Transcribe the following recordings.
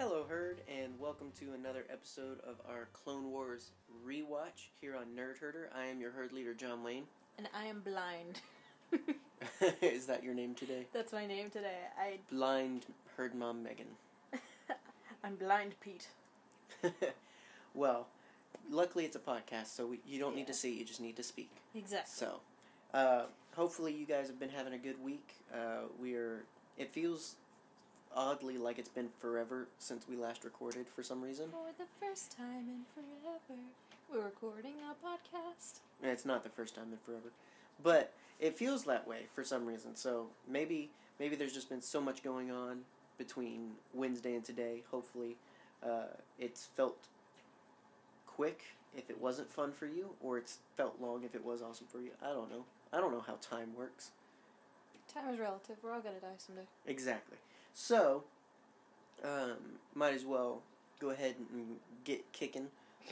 Hello, Herd, and welcome to another episode of our Clone Wars rewatch here on Nerd Herder. I am your herd leader, John Wayne. And I am blind. Is that your name today? That's my name today. I Blind Herd Mom Megan. I'm blind Pete. well, luckily it's a podcast, so we, you don't need to see, you just need to speak. Exactly. So, uh, hopefully you guys have been having a good week. Uh, we're. It feels oddly like it's been forever since we last recorded for some reason. For the first time in forever, we're recording a podcast. It's not the first time in forever, but it feels that way for some reason. So maybe maybe there's just been so much going on between Wednesday and today. Hopefully, uh, it's felt quick if it wasn't fun for you, or it's felt long if it was awesome for you. I don't know. I don't know how time works Time is relative. We're all gonna die someday. exactly. So, um, might as well go ahead and get kicking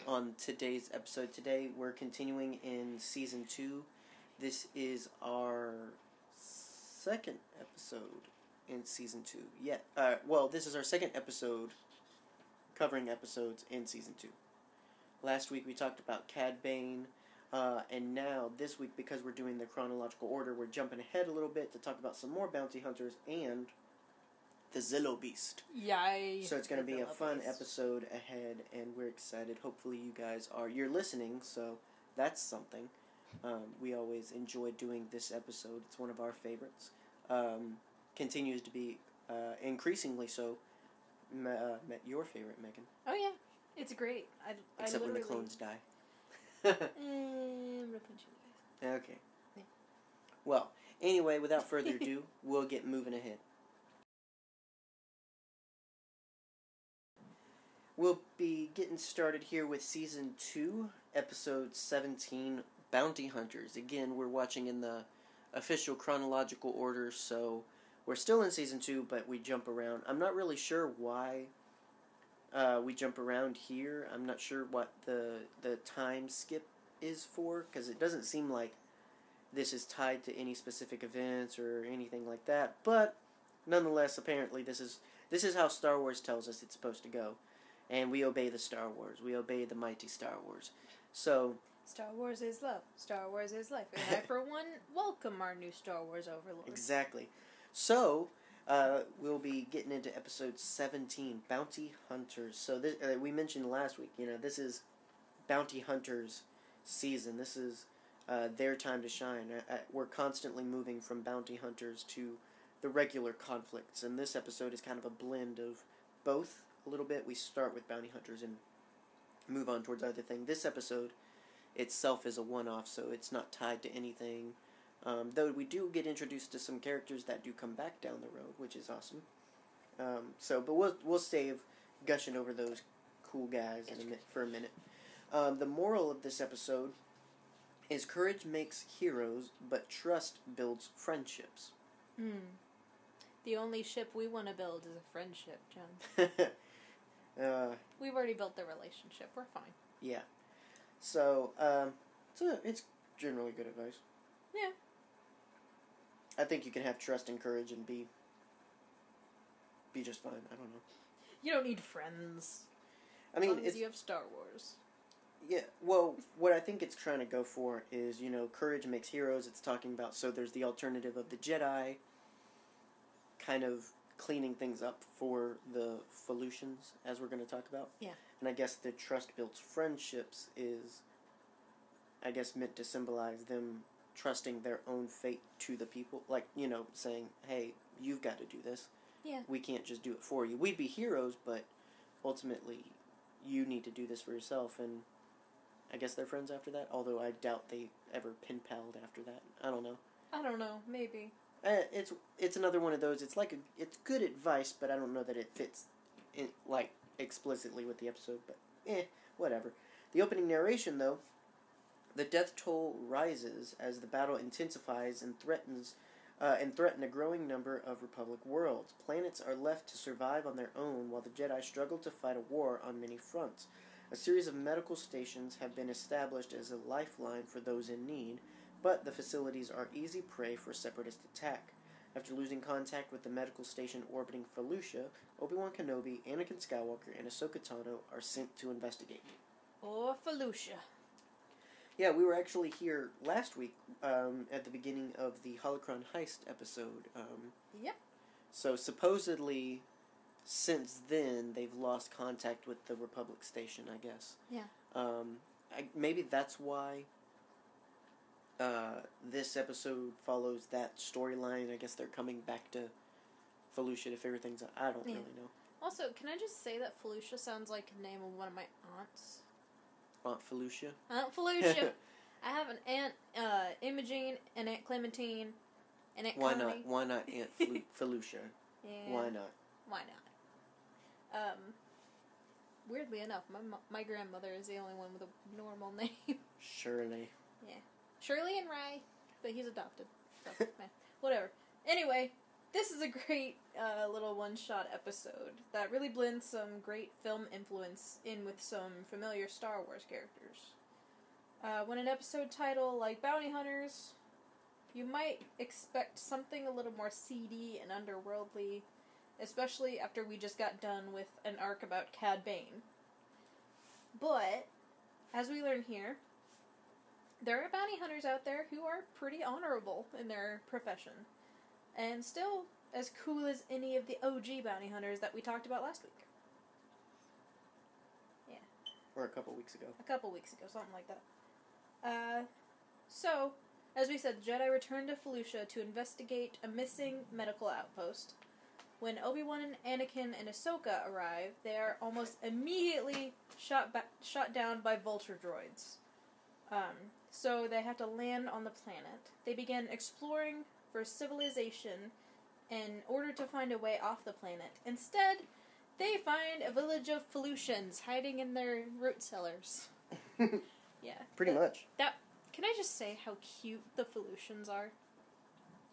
on today's episode. Today we're continuing in season two. This is our second episode in season two. Yeah, uh, well, this is our second episode covering episodes in season two. Last week we talked about Cad Bane, uh, and now this week, because we're doing the chronological order, we're jumping ahead a little bit to talk about some more bounty hunters and the Zillo Beast. Yay! So it's going to be a fun Philippines. episode ahead, and we're excited. Hopefully, you guys are. You're listening, so that's something. Um, we always enjoy doing this episode. It's one of our favorites. Um, continues to be uh, increasingly so. Me- uh, met your favorite, Megan, Oh yeah, it's great. I, I except when the clones die. Eh, I'm gonna punch you in the face. okay. Yeah. Well, anyway, without further ado, we'll get moving ahead. We'll be getting started here with season 2, episode 17 Bounty Hunters. Again, we're watching in the official chronological order, so we're still in season 2, but we jump around. I'm not really sure why uh, we jump around here. I'm not sure what the, the time skip is for, because it doesn't seem like this is tied to any specific events or anything like that, but nonetheless, apparently this is this is how Star Wars tells us it's supposed to go, and we obey the Star Wars. We obey the mighty Star Wars. So Star Wars is love. Star Wars is life. And I, for one, welcome our new Star Wars overlord. exactly. So uh, we'll be getting into episode seventeen, Bounty Hunters. So this, uh, we mentioned last week. You know, this is Bounty Hunters season. This is uh, their time to shine. Uh, uh, we're constantly moving from bounty hunters to the regular conflicts, and this episode is kind of a blend of both a little bit. We start with bounty hunters and move on towards other thing. This episode itself is a one-off, so it's not tied to anything. Um, though we do get introduced to some characters that do come back down the road, which is awesome. Um, so, but we'll we'll save gushing over those cool guys in a minute, for a minute. Um, the moral of this episode is courage makes heroes, but trust builds friendships. Hmm. The only ship we want to build is a friendship, John. uh, We've already built the relationship. We're fine. yeah. So, um, it's, it's generally good advice. Yeah. I think you can have trust and courage and be be just fine. I don't know. You don't need friends. I mean, as long it's as you have Star Wars. Yeah, well, what I think it's trying to go for is, you know, courage makes heroes. It's talking about, so there's the alternative of the Jedi kind of cleaning things up for the Felucians, as we're going to talk about. Yeah. And I guess the trust builds friendships is, I guess, meant to symbolize them trusting their own fate to the people. Like, you know, saying, hey, you've got to do this. Yeah. We can't just do it for you. We'd be heroes, but ultimately, you need to do this for yourself. And I guess they're friends after that. Although I doubt they ever pen palled after that. I don't know. I don't know. Maybe. Eh, it's it's another one of those. It's like a, it's good advice, but I don't know that it fits in like explicitly with the episode. But eh, whatever. The opening narration, though, the death toll rises as the battle intensifies and threatens. Uh, and threaten a growing number of Republic worlds. Planets are left to survive on their own while the Jedi struggle to fight a war on many fronts. A series of medical stations have been established as a lifeline for those in need, but the facilities are easy prey for separatist attack. After losing contact with the medical station orbiting Felucia, Obi Wan Kenobi, Anakin Skywalker, and Ahsoka Tano are sent to investigate. Or Felucia. Yeah, we were actually here last week um, at the beginning of the Holocron heist episode. Um, Yep. So supposedly, since then, they've lost contact with the Republic station. I guess. Yeah. Um, I, maybe that's why. Uh, this episode follows that storyline. I guess they're coming back to Felucia to figure things out. I don't Yeah. really know. Also, can I just say that Felucia sounds like the name of one of my aunts? Aunt Felucia. Aunt Felucia. I have an aunt, uh, Imogene, an aunt Clementine, an aunt Why Connie. not? Why not Aunt Felu- Felucia? Yeah. Why not? Why not? Um, weirdly enough, my my grandmother is the only one with a normal name. Shirley. Shirley and Ray, but he's adopted. So, whatever. Anyway, this is a great uh, little one shot episode that really blends some great film influence in with some familiar Star Wars characters. Uh, when an episode title like Bounty Hunters, you might expect something a little more seedy and underworldly, especially after we just got done with an arc about Cad Bane. But, as we learn here, there are bounty hunters out there who are pretty honorable in their profession. And still as cool as any of the OG bounty hunters that we talked about last week. Yeah. Or a couple weeks ago. A couple weeks ago, something like that. Uh, so, as we said, the Jedi return to Felucia to investigate a missing medical outpost. When Obi Wan and Anakin and Ahsoka arrive, they are almost immediately shot ba- shot down by vulture droids. Um, so they have to land on the planet. They begin exploring for civilization in order to find a way off the planet. Instead, they find a village of Felucians hiding in their root cellars. Yeah. Pretty The- much. That can I just say how cute the Felucians are?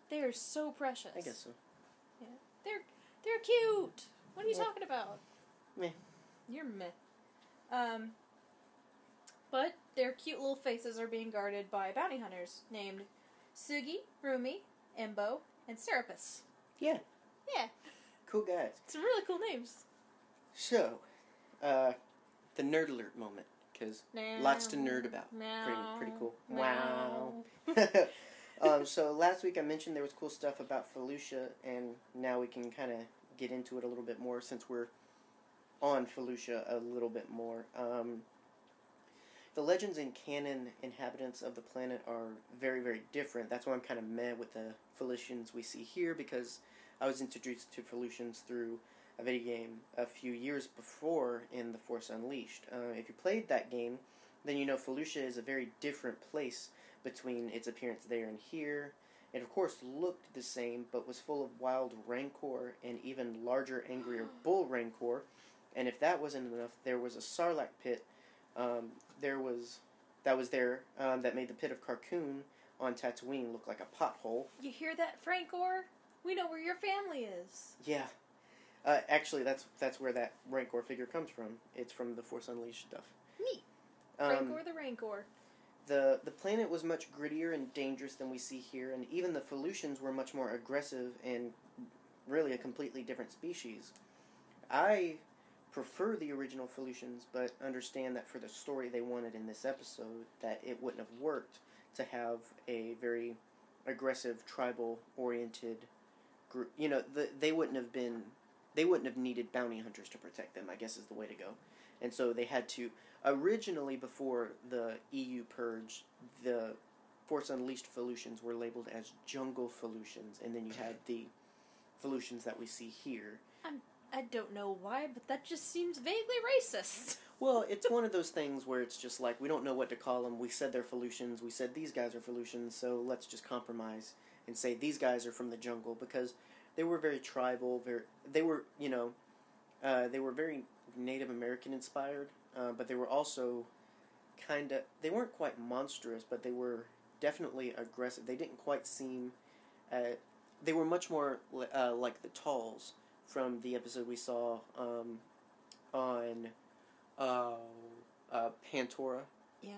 They are so precious. I guess so. Yeah. They're they're cute. What are you Yeah. talking about? Meh. You're meh. Um but their cute little faces are being guarded by bounty hunters named Sugi, Rumi, Embo, and Seripas. Yeah. Yeah, Cool guys. some really cool names. So, uh, the nerd alert moment, because Lots to nerd about. pretty pretty cool. Wow. um, so last week I mentioned there was cool stuff about Felucia, and now we can kind of get into it a little bit more since we're on Felucia a little bit more. Um, the legends and canon inhabitants of the planet are very, very different. That's why I'm kind of meh with the Felucians we see here because I was introduced to Felucians through a video game a few years before in The Force Unleashed. Uh, if you played that game, then you know Felucia is a very different place between its appearance there and here. It of course looked the same, but was full of wild rancor and even larger, angrier bull rancor. And if that wasn't enough, there was a sarlacc pit. Um, there was that was there um, that made the pit of Carkoon on Tatooine look like a pothole. You hear that, Frankor? We know where your family is. Yeah. Uh, actually, that's that's where that Rancor figure comes from. It's from the Force Unleashed stuff. Neat. Um, Frankor the Rancor. the the planet was much grittier and dangerous than we see here, and even the Felucians were much more aggressive and really a completely different species. I prefer the original Felucians, but understand that for the story they wanted in this episode, that it wouldn't have worked to have a very aggressive, tribal oriented group. You know, the, they wouldn't have been. They wouldn't have needed bounty hunters to protect them. I guess is the way to go, and so they had to originally before the EU purge, the Force Unleashed Felucians were labeled as jungle Felucians, and then you had the Felucians that we see here. I don't know why, but that just seems vaguely racist. Well, it's one of those things where it's just like we don't know what to call them. We said they're Felucians. We said these guys are Felucians, so let's just compromise and say these guys are from the jungle because they were very tribal. Very, they were you know, uh, they were very Native American inspired, uh, but they were also kind of they weren't quite monstrous, but they were definitely aggressive. They didn't quite seem. Uh, they were much more uh, like the Talz from the episode we saw um, on uh, uh, Pantora. Yeah.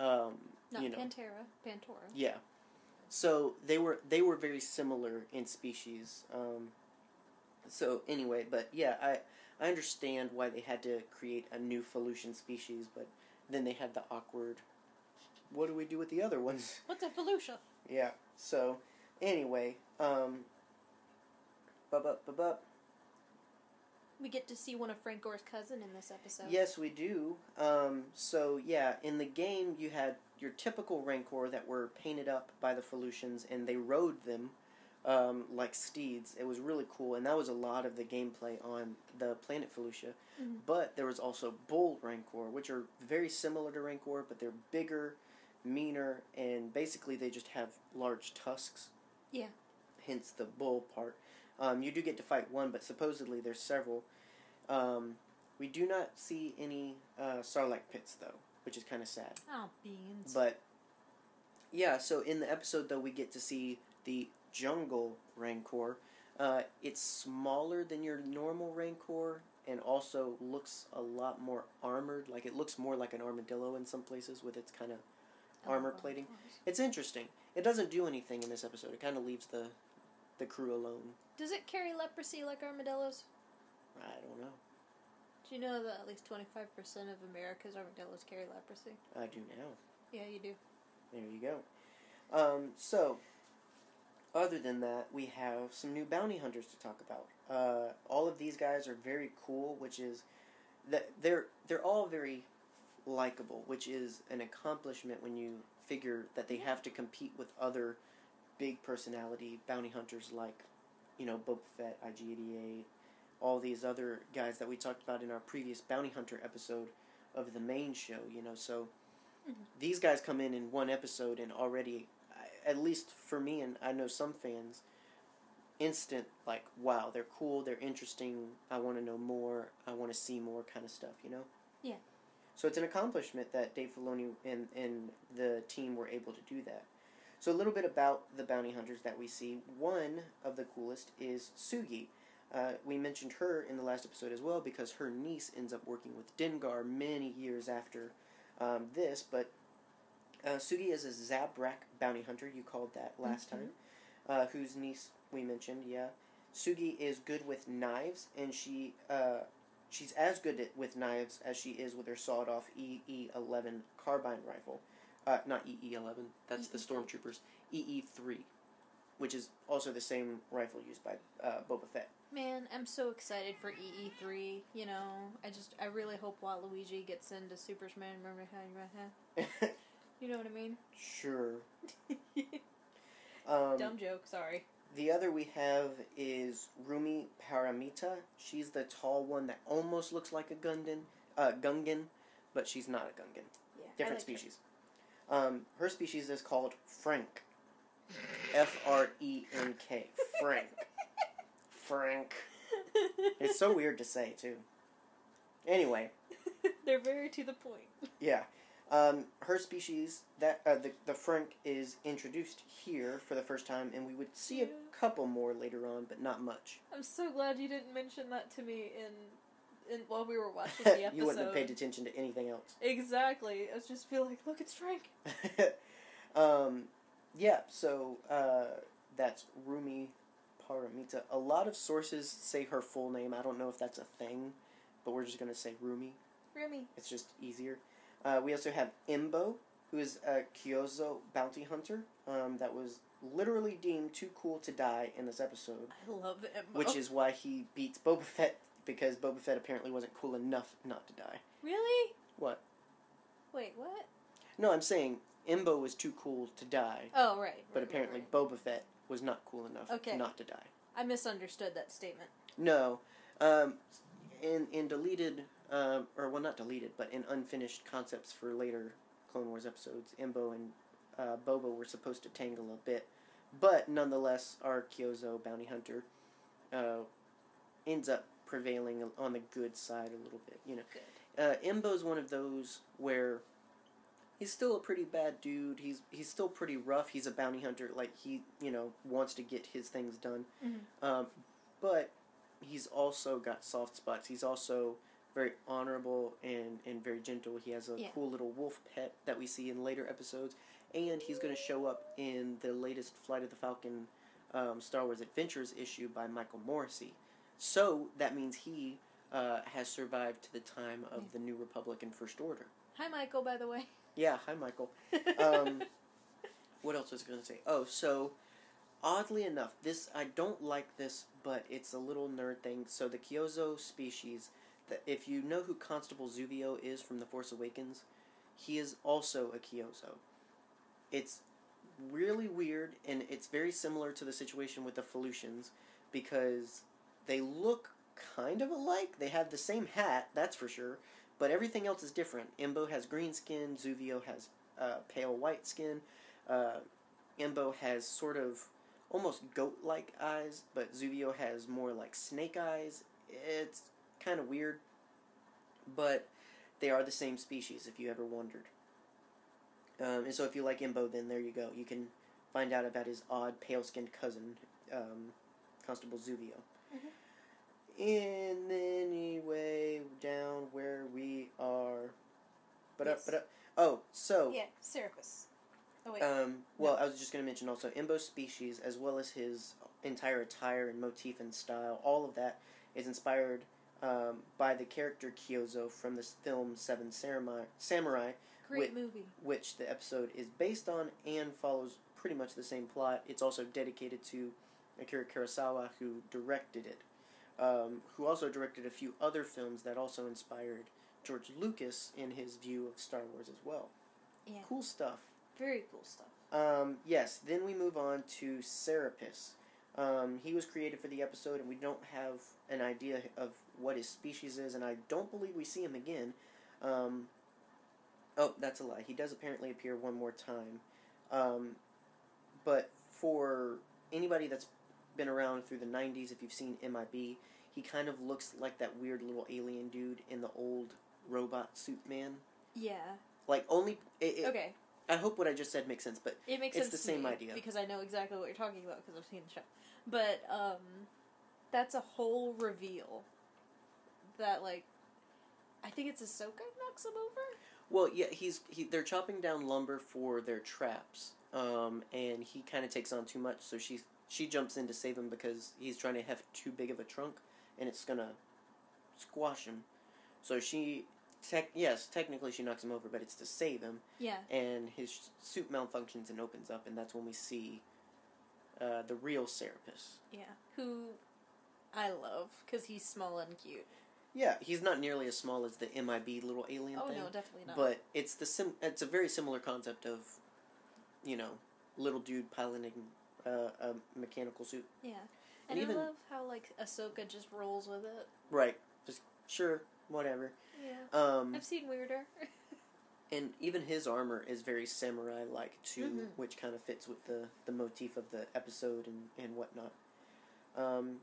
Um, Not you know. Pantera, Pantora. Yeah. So they were they were very similar in species. Um, so anyway, but yeah, I I understand why they had to create a new Felucian species, but then they had the awkward. What do we do with the other ones? What's a Felucia? Yeah. So anyway, um, bub up bub up. We get to see one of Frankor's cousin in this episode. Yes, we do. Um, so yeah, in the game you had your typical Rancor that were painted up by the Felucians, and they rode them um, like steeds. It was really cool, and that was a lot of the gameplay on the planet Felucia. Mhm. But there was also Bull Rancor, which are very similar to Rancor, but they're bigger, meaner, and basically they just have large tusks. Yeah. Hence the bull part. Um, you do get to fight one, but supposedly there's several. Um, we do not see any uh, Sarlacc pits though, which is kind of sad. Oh, beans. But yeah, so in the episode though, we get to see the jungle rancor. Uh, it's smaller than your normal rancor, and also looks a lot more armored. Like it looks more like an armadillo in some places with its kind of. armor Oh, plating. It's interesting. It doesn't do anything in this episode. It kind of leaves the the crew alone. Does it carry leprosy like armadillos? I don't know. Do you know that at least 25% of America's armadillos carry leprosy? I do now. Yeah, you do. There you go. Um, so, other than that, we have some new bounty hunters to talk about. Uh, all of these guys are very cool, which is that they're they're all very likable, which is an accomplishment when you figure that they have to compete with other big personality bounty hunters like, you know, Boba Fett, IG-88, all these other guys that we talked about in our previous bounty hunter episode of the main show. You know, so Mhm. these guys come in in one episode and already, at least for me and I know some fans, instant like wow they're cool they're interesting I want to know more I want to see more kind of stuff you know. Yeah. So it's an accomplishment that Dave Filoni and and the team were able to do that. So a little bit about the bounty hunters that we see. One of the coolest is Sugi. Uh, we mentioned her in the last episode as well because her niece ends up working with Dengar many years after um, this. But uh, Sugi is a Zabrak bounty hunter. You called that last Mhm. time. Uh, whose niece we mentioned, yeah. Sugi is good with knives, and she uh, she's as good at, with knives as she is with her sawed-off EE11 carbine rifle. Uh, not EE11. That's the EE3. stormtroopers. EE3, which is also the same rifle used by uh, Boba Fett. Man, I'm so excited for EE3. You know, I just, I really hope Waluigi gets into Superman. Remember how you know what I mean? sure. Um, Dumb joke, sorry. The other we have is Rumi Paramita. She's the tall one that almost looks like a Gungan, uh, Gungan, but she's not a Gungan. Yeah, Different like her. Um, her species is called Frank. F R E N K. Frank. Frank. It's so weird to say too. Anyway, They're very to the point. yeah. Um, her species, that uh, the the Frank is introduced here for the first time, and we would see a couple more later on, but not much. I'm so glad you didn't mention that to me in, in while we were watching the episode. you wouldn't have paid attention to anything else. Exactly. I was just feel like, look, it's Frank. um, yeah, so uh, that's Rumi Paramita. A lot of sources say her full name. I don't know if that's a thing, but we're just going to say Rumi. Remy. It's just easier. Uh, we also have Embo, who is a Kyuzo bounty hunter um, that was literally deemed too cool to die in this episode, I love Embo. which is why he beats Boba Fett because Boba Fett apparently wasn't cool enough not to die. really? What? Wait, what? No, I'm saying Embo was too cool to die. Oh, right. But apparently, right, right. Boba Fett was not cool enough Okay. not to die. I misunderstood that statement. No, um, in in deleted, um, or well, not deleted, but in unfinished concepts for later Clone Wars episodes, Embo and uh, Boba were supposed to tangle a bit, but nonetheless, our Kyuzo bounty hunter uh, ends up prevailing on the good side a little bit. You know, Good. uh, Embo's one of those where he's still a pretty bad dude. He's he's still pretty rough. He's a bounty hunter. Like he you know wants to get his things done. Mhm. Um, but he's also got soft spots. He's also very honorable and, and very gentle. He has a Yeah. cool little wolf pet that we see in later episodes, and he's going to show up in the latest Flight of the Falcon um, Star Wars Adventures issue by Michael Moreci. So that means he uh, has survived to the time of the New Republic and First Order. Hi, Michael. By the way. Yeah, hi Michael. Um, what else was I going to say? Oh, so oddly enough, this I don't like this, but it's a little nerd thing. So the Kyuzo species, that if you know who Constable Zuvio is from The Force Awakens, he is also a Kyuzo. It's really weird, and it's very similar to the situation with the Felucians because they look kind of alike. They have the same hat, that's for sure, but everything else is different. Embo has green skin, Zuvio has uh, pale white skin. Uh, Embo has sort of almost goat like eyes, but Zuvio has more like snake eyes. It's kind of weird, but they are the same species if you ever wondered. Um, and so if you like Embo, then there you go. You can find out about his odd pale skinned cousin, um, Constable Zuvio. And anyway, down where we are. But up, but up. Oh, so Yeah, Seripas. Oh wait. um, well, I was just going to mention also Embo's species, as well as his entire attire and motif and style. All of that is inspired um, by the character Kyuzo from the film Seven Samurai, Samurai, Great movie. which the episode is based on and follows pretty much the same plot. It's also dedicated to Akira Kurosawa, who directed it, um, who also directed a few other films that also inspired George Lucas in his view of Star Wars as well. Yeah. Cool stuff. Very cool stuff. Um, yes, then we move on to Seripas. Um, he was created for the episode, and we don't have an idea of what his species is, and I don't believe we see him again. Um, oh, that's a lie. He does apparently appear one more time. Um, but for anybody that's been around through the 90s, if you've seen MIB, he kind of looks like that weird little alien dude in the old robot suit man. Yeah. Like, only. It, it- Okay. I hope what I just said makes sense, but It makes It's sense the same me idea. because I know exactly what you're talking about because I've seen the show. But um, that's a whole reveal that like I think it's Ahsoka knocks him over. Well, yeah, he's he. They're chopping down lumber for their traps, um, and he kind of takes on too much. So she she jumps in to save him because he's trying to have too big of a trunk, and it's gonna squash him. So she, tech yes, technically she knocks him over, but it's to save him, Yeah. and his suit malfunctions and opens up, and that's when we see uh, the real Seripas. Yeah. Who I love because he's small and cute. Yeah, he's not nearly as small as the MIB little alien Oh thing. no, definitely not. But it's the sim. It's a very similar concept of, you know, little dude piloting uh, a mechanical suit. yeah. and And, even- I love how like Ahsoka just rolls with it. Right. Just sure, whatever. Yeah. Um, I've seen weirder. and even his armor is very samurai-like too, Mhm. which kind of fits with the the motif of the episode and and whatnot. Um,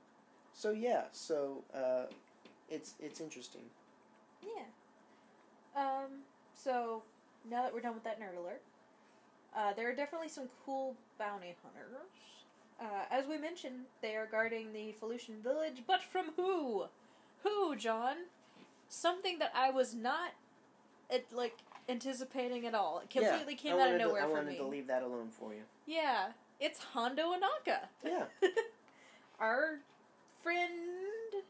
so yeah, so uh, it's it's interesting. Yeah. Um, so, now that we're done with that nerd alert, uh, there are definitely some cool bounty hunters. Uh, as we mentioned, they are guarding the Felucian village, but from who? Who, John? Something that I was not, it, like, anticipating at all. It completely yeah, came I out of nowhere to, I for wanted me. to leave that alone for you. Yeah, it's Hondo Ohnaka. Yeah. Our friend,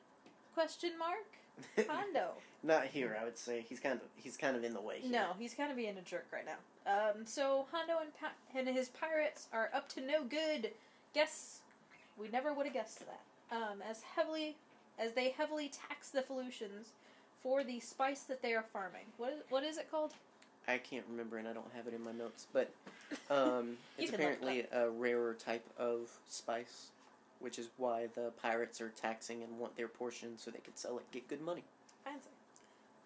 question mark, Hondo. Not here, I would say. He's kind of he's kind of in the way. Here. No, he's kind of being a jerk right now. Um, so Hondo and, pa- and his pirates are up to no good. Guess we never would have guessed that. Um, as heavily as they heavily tax the Felucians for the spice that they are farming. What is, what is it called? I can't remember, and I don't have it in my notes. But um, it's it apparently a rarer type of spice, which is why the pirates are taxing and want their portion so they could sell it, get good money. Fancy.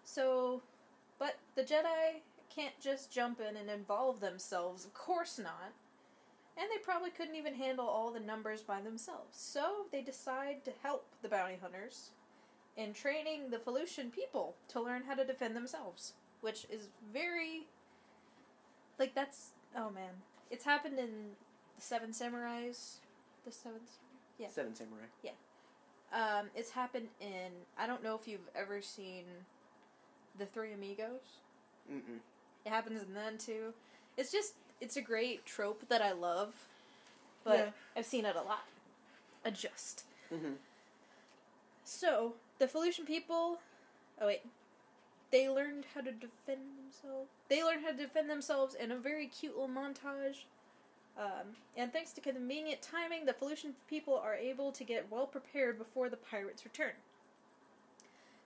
So, but the Jedi can't just jump in and involve themselves. Of course not. And they probably couldn't even handle all the numbers by themselves. So they decide to help the bounty hunters in training the Felucian people to learn how to defend themselves, which is very like that's oh man, it's happened in the Seven Samurais. The Seven, Yeah. Seven Samurai. Yeah. Um, it's happened in. I don't know if you've ever seen the Three Amigos. Mm-mm. It happens in then too. It's just it's a great trope that I love, but Yeah. I've seen it a lot. Adjust. Mm-hmm. So the Felucian people. Oh wait. They learned how to defend themselves. They learned how to defend themselves in a very cute little montage. Um, and thanks to convenient timing, the Felucian people are able to get well prepared before the pirates return.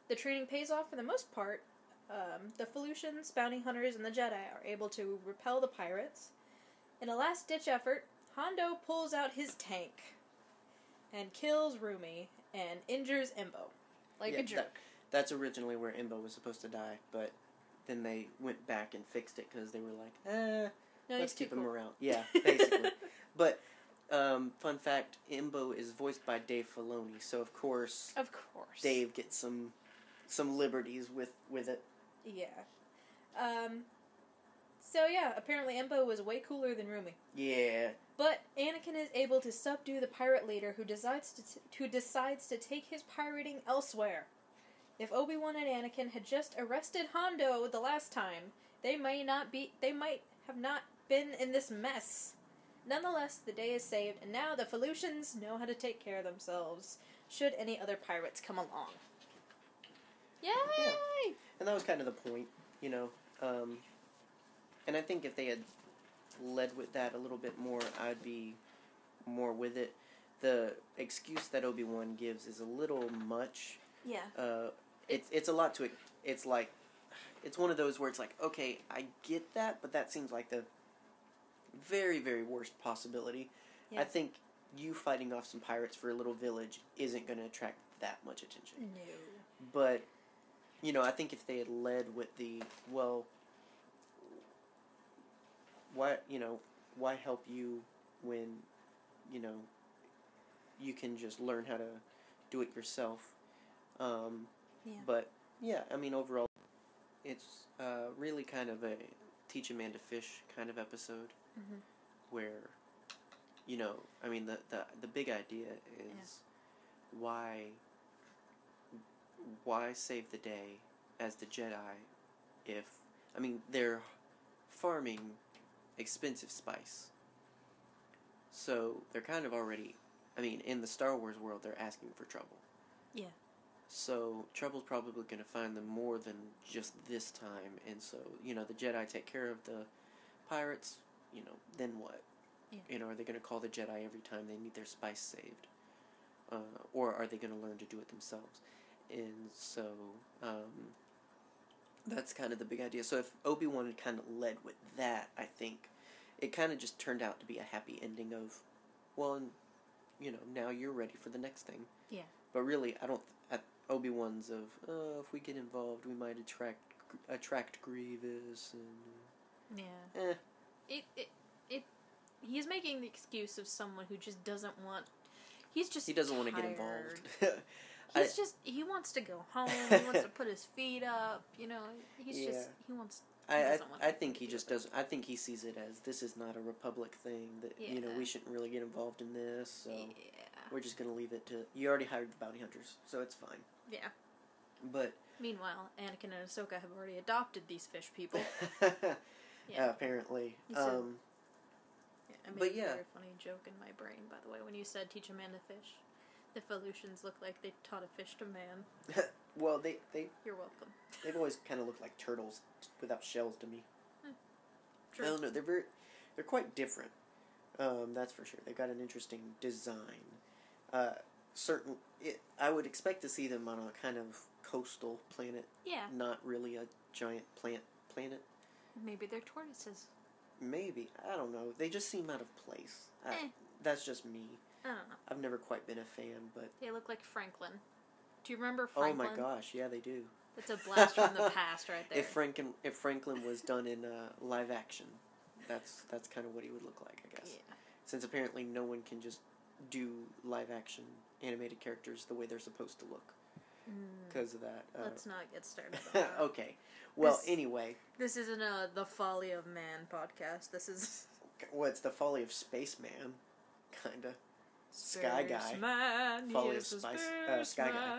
The training pays off for the most part. Um, the Felucians, bounty hunters, and the Jedi are able to repel the pirates. In a last ditch effort, Hondo pulls out his tank and kills Rumi and injures Embo. Like Yeah, a jerk. that- that's originally where Embo was supposed to die, but then they went back and fixed it because they were like, eh, no, let's keep him cool. around. Yeah, basically. but um, fun fact: Embo is voiced by Dave Filoni, so of course Of course. Dave gets some some liberties with with it. Yeah. Um. So yeah, apparently Embo was way cooler than Rumi. Yeah, But Anakin is able to subdue the pirate leader who decides to t- who decides to take his pirating elsewhere. If Obi Wan and Anakin had just arrested Hondo the last time, they may not be they might have not been in this mess. Nonetheless, the day is saved, and now the Felucians know how to take care of themselves. Should any other pirates come along? Yay! And that was kind of the point, you know. Um, and I think if they had led with that a little bit more, I'd be more with it. The excuse that Obi Wan gives is a little much. Yeah. Uh, it's it's a lot to it. It's like it's one of those where it's like, okay, I get that, but that seems like the very very worst possibility. Yeah. I think you fighting off some pirates for a little village isn't going to attract that much attention. No. But you know, I think if they had led with the well, why you know why help you when you know you can just learn how to do it yourself. Um, Yeah. But yeah, I mean overall, it's uh, really kind of a teach a man to fish kind of episode Mhm. where you know I mean the the the big idea is why why save the day as the Jedi if I mean they're farming expensive spice. So they're kind of already I mean in the Star Wars world they're asking for trouble. Yeah. So trouble's probably going to find them more than just this time and so, you know, the Jedi take care of the pirates, you know, then what? Yeah. You know, are they going to call the Jedi every time they need their spice saved? Uh, or are they going to learn to do it themselves? And so, um, that's kind of the big idea. So if Obi Wan had kind of led with that, I think it kind of just turned out to be a happy ending of, well, and, you know, now you're ready for the next thing. Yeah. But really, I don't. Obi Wan's of, oh, if we get involved, we might attract attract Grievous and Yeah. eh. It, it it he's making the excuse of someone who just doesn't want he's just He doesn't want to get involved. He's just he wants to go home, he wants to put his feet up, you know, he's Yeah. just he wants I, I, I think he just doesn't. I think he sees it as this is not a republic thing. That you know we shouldn't really get involved in this. So Yeah. we're just gonna leave it to. You already hired the bounty hunters, so it's fine. Yeah. But Meanwhile, Anakin and Ahsoka have already adopted these fish people. uh, Yeah. apparently, He said- um, Yeah, I made But a yeah. very funny joke in my brain, by the way, when you said teach a man to fish. The Felucians look like they taught a fish to man. well, they they You're welcome. they've always kind of looked like turtles without shells to me. True. I don't know. They're very, they're quite different. Um, that's for sure. They've got an interesting design. Uh, certain, it, I would expect to see them on a kind of coastal planet, Yeah, not really a giant plant planet. maybe they're tortoises. Maybe I don't know. They just seem out of place. I, Eh. That's just me. I don't know. I've never quite been a fan, but They look like Franklin. Do you remember Franklin? oh my gosh, yeah, they do. It's a blast from the past right there. If Franklin, if Franklin was done in uh, live action, that's that's kind of what he would look like, I guess. yeah. since apparently no one can just do live action animated characters the way they're supposed to look Mm, because of that. Uh, let's not get started okay. Well, This- anyway, This isn't a The Folly of Man podcast. This is. what's the folly of spaceman? Kinda. Sky Guy. Folly he of Spice- uh, Sky Guy.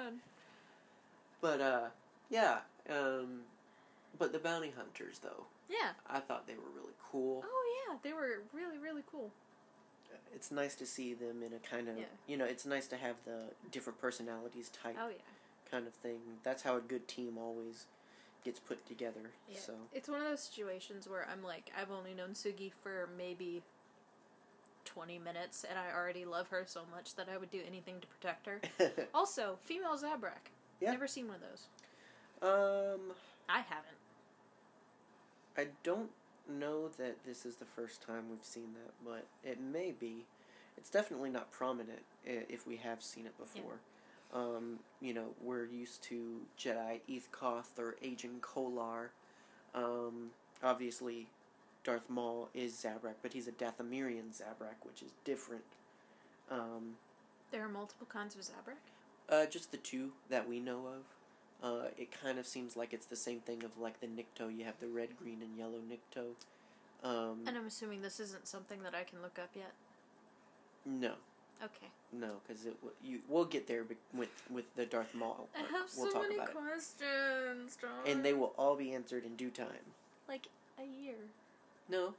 But uh, yeah. Um, but the bounty hunters, though, Yeah. I thought they were really cool. Oh yeah, they were really really cool. It's nice to see them in a kind of Yeah. you know. It's nice to have the different personalities type Oh yeah. kind of thing. That's how a good team always gets put together. Yeah. So It's one of those situations where I'm like, I've only known Sugi for maybe 20 minutes, and I already love her so much that I would do anything to protect her. also, female Zabrak. Yeah. Never seen one of those. um, I haven't. I don't know that this is the first time we've seen that, but it may be. It's definitely not prominent if we have seen it before. Um, you know, we're used to Jedi Eeth Koth or Agen Kolar. Um, obviously, Darth Maul is Zabrak, but he's a Dathomirian Zabrak, which is different. Um, There are multiple kinds of Zabrak. uh, just the two that we know of. Uh, it kind of seems like it's the same thing of like the Nikto. You have the red, green, and yellow Nikto. Um, And I'm assuming this isn't something that I can look up yet. no, Okay. no, because it w- you we'll get there be- with with the Darth Maul. I have we'll so talk many about it, questions, John. and they will all be answered in due time. Like a year. No,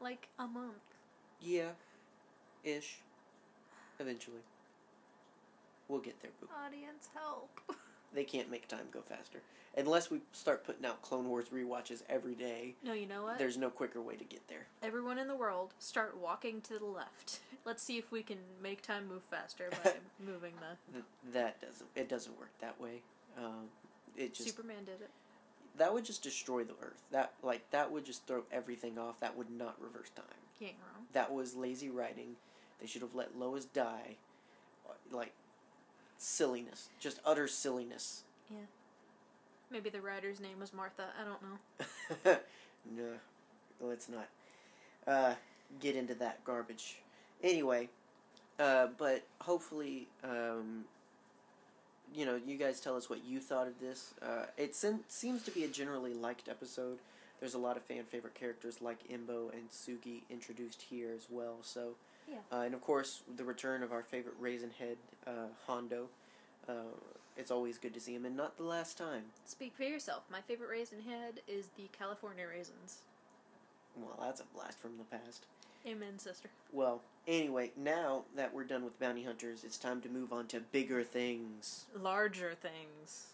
Like a month. yeah, ish, eventually. We'll get there, boo. Audience help. They can't make time go faster unless we start putting out Clone Wars rewatches every day. no, you know what? There's no quicker way to get there. Everyone in the world, start walking to the left. Let's see if we can make time move faster by moving the. Th- that doesn't it doesn't work that way. Um, it just Superman did it. That would just destroy the Earth. That like that would just throw everything off. That would not reverse time. Ain't wrong. That was lazy writing. They should have let Lois die. Like silliness, just utter silliness. Yeah. Maybe the writer's name was Martha. I don't know. no, let's not uh, get into that garbage. Anyway, uh, but hopefully, um, you know, you guys tell us what you thought of this. Uh, it sen- seems to be a generally liked episode. There's a lot of fan favorite characters like Embo and Sugi introduced here as well. So, Yeah. uh, and of course, the return of our favorite Raisin Head, uh, Hondo. Uh, it's always good to see him, and not the last time. Speak for yourself. My favorite raisin head is the California raisins. Well, that's a blast from the past. Amen, sister. Well, anyway, now that we're done with bounty hunters, it's time to move on to bigger things. Larger things.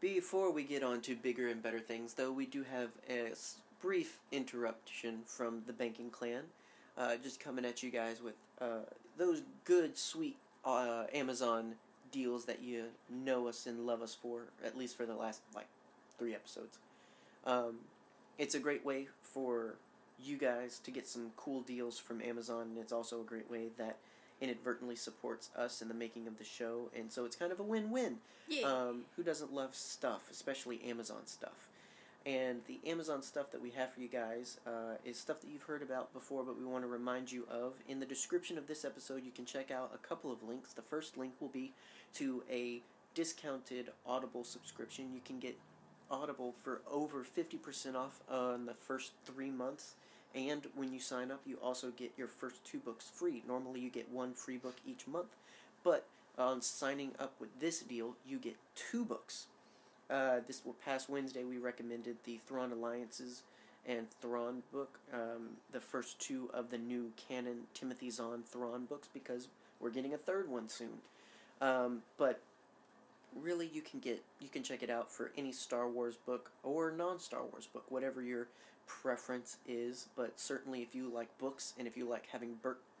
Before we get on to bigger and better things, though, we do have a brief interruption from the banking clan. Uh, just coming at you guys with uh, those good, sweet uh, Amazon deals that you know us and love us for, at least for the last, like, three episodes. Um, it's a great way for you guys to get some cool deals from Amazon, and it's also a great way that inadvertently supports us in the making of the show, and so it's kind of a win-win. Yeah. Um, who doesn't love stuff, especially Amazon stuff? And the Amazon stuff that we have for you guys uh, is stuff that you've heard about before, but we want to remind you of. In the description of this episode, you can check out a couple of links. The first link will be to a discounted Audible subscription. You can get Audible for over 50% off on the first three months. And when you sign up, you also get your first two books free. Normally, you get one free book each month, but on signing up with this deal, you get two books. Uh, this past Wednesday, we recommended the Thrawn Alliances and Thrawn book, um, the first two of the new canon Timothy Zahn Thrawn books, because we're getting a third one soon. Um, but really, you can get you can check it out for any Star Wars book or non Star Wars book, whatever your preference is. But certainly, if you like books and if you like having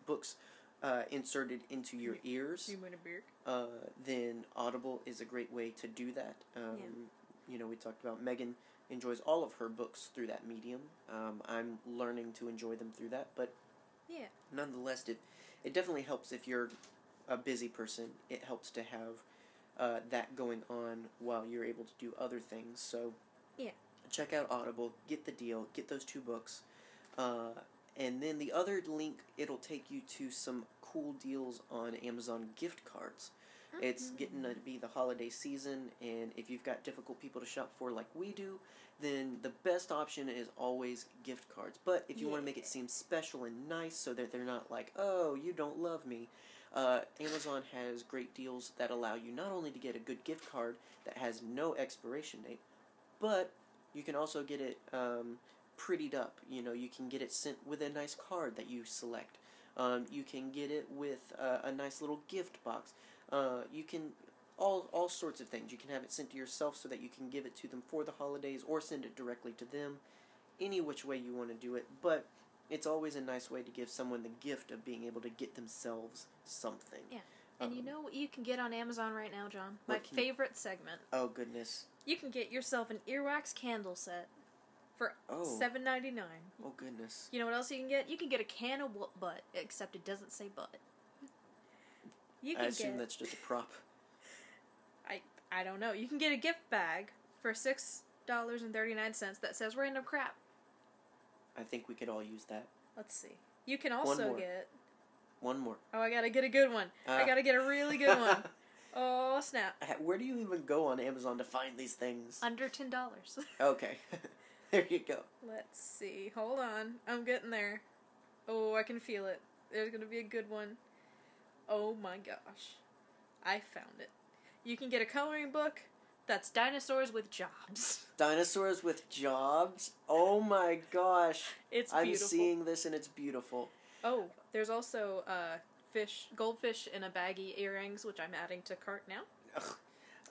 books uh, inserted into your ears, want a beer? uh, then Audible is a great way to do that. Um, You know, we talked about Megan enjoys all of her books through that medium. Um, I'm learning to enjoy them through that, but Yeah. nonetheless, it it definitely helps if you're a busy person. It helps to have uh, that going on while you're able to do other things. So Yeah. Check out Audible, get the deal, get those two books, uh, and then the other link it'll take you to some cool deals on Amazon gift cards. It's getting to be the holiday season, and if you've got difficult people to shop for like we do, then the best option is always gift cards. But if you want to make it seem special and nice so that they're not like, oh, you don't love me, Uh, Amazon has great deals that allow you not only to get a good gift card that has no expiration date, but you can also get it um, prettied up. You know, you can get it sent with a nice card that you select. Um, you can get it with uh, a nice little gift box. Uh, you can all all sorts of things. You can have it sent to yourself so that you can give it to them for the holidays, or send it directly to them. Any which way you want to do it, but it's always a nice way to give someone the gift of being able to get themselves something. Yeah. And you Um, know what you can get on Amazon right now, John? My favorite segment. Oh goodness. You can get yourself an earwax candle set for Oh. seven ninety nine. Oh goodness. You know what else you can get? You can get a can of w- butt, except it doesn't say butt. You can I assume get. that's just a prop. I I don't know. You can get a gift bag for six dollars and thirty nine cents that says random crap. I think we could all use that. Let's see. You can also more. get. One more. Oh, I gotta get a good one. I Ah. gotta get a really good one. Oh snap! Where do you even go on Amazon to find these things? Under ten dollars. Okay. there you go. Let's see. Hold on. I'm getting there. Oh, I can feel it. There's gonna be a good one. Oh my gosh. I found it. You can get a coloring book that's dinosaurs with jobs. Dinosaurs with jobs. Oh my gosh. It's I'm seeing this and it's beautiful. Oh, there's also uh fish, goldfish in a baggy earrings, which I'm adding to cart now.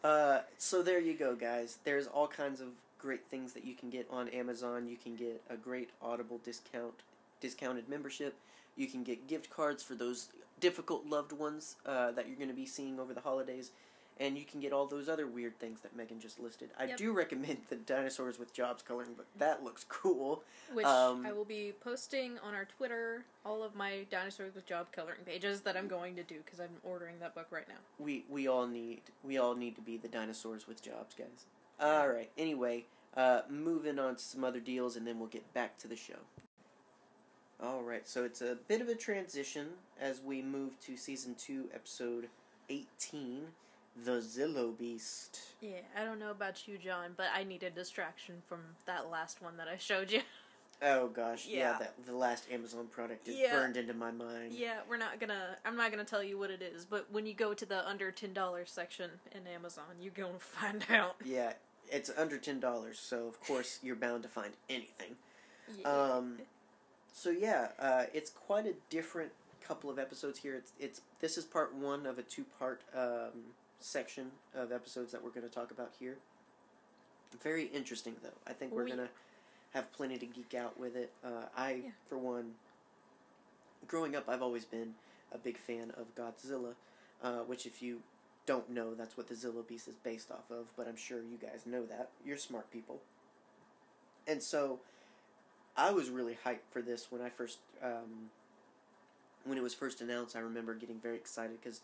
Uh, so there you go, guys. There's all kinds of great things that you can get on Amazon. You can get a great Audible discount, discounted membership. You can get gift cards for those difficult loved ones uh, that you're going to be seeing over the holidays, and you can get all those other weird things that Megan just listed. I Yep. do recommend the dinosaurs with jobs coloring book. That looks cool. Which Um, I will be posting on our Twitter all of my dinosaurs with job coloring pages that I'm going to do because I'm ordering that book right now. We we all need we all need to be the dinosaurs with jobs, guys. All right. Anyway, uh, moving on to some other deals, and then we'll get back to the show. All right. So it's a bit of a transition as we move to season two, episode eighteen, the Zillo Beast. Yeah, I don't know about you, John, but I need a distraction from that last one that I showed you. Oh gosh, yeah, Yeah. that the last Amazon product is Yeah. burned into my mind. yeah, we're not gonna. I'm not gonna tell you what it is, but when you go to the under ten dollars section in Amazon, you're gonna find out. Yeah, it's under ten dollars, so of course you're bound to find anything. Yeah. Um, so yeah, uh, it's quite a different couple of episodes here. It's it's this is part one of a two part um, section of episodes that we're going to talk about here. Very interesting though. I think we're We- gonna have plenty to geek out with it. Uh, I, Yeah. for one, growing up, I've always been a big fan of Godzilla, uh, which if you don't know, that's what the Zilla Beast is based off of. But I'm sure you guys know that. You're smart people. And so, I was really hyped for this when I first, um, when it was first announced. I remember getting very excited because,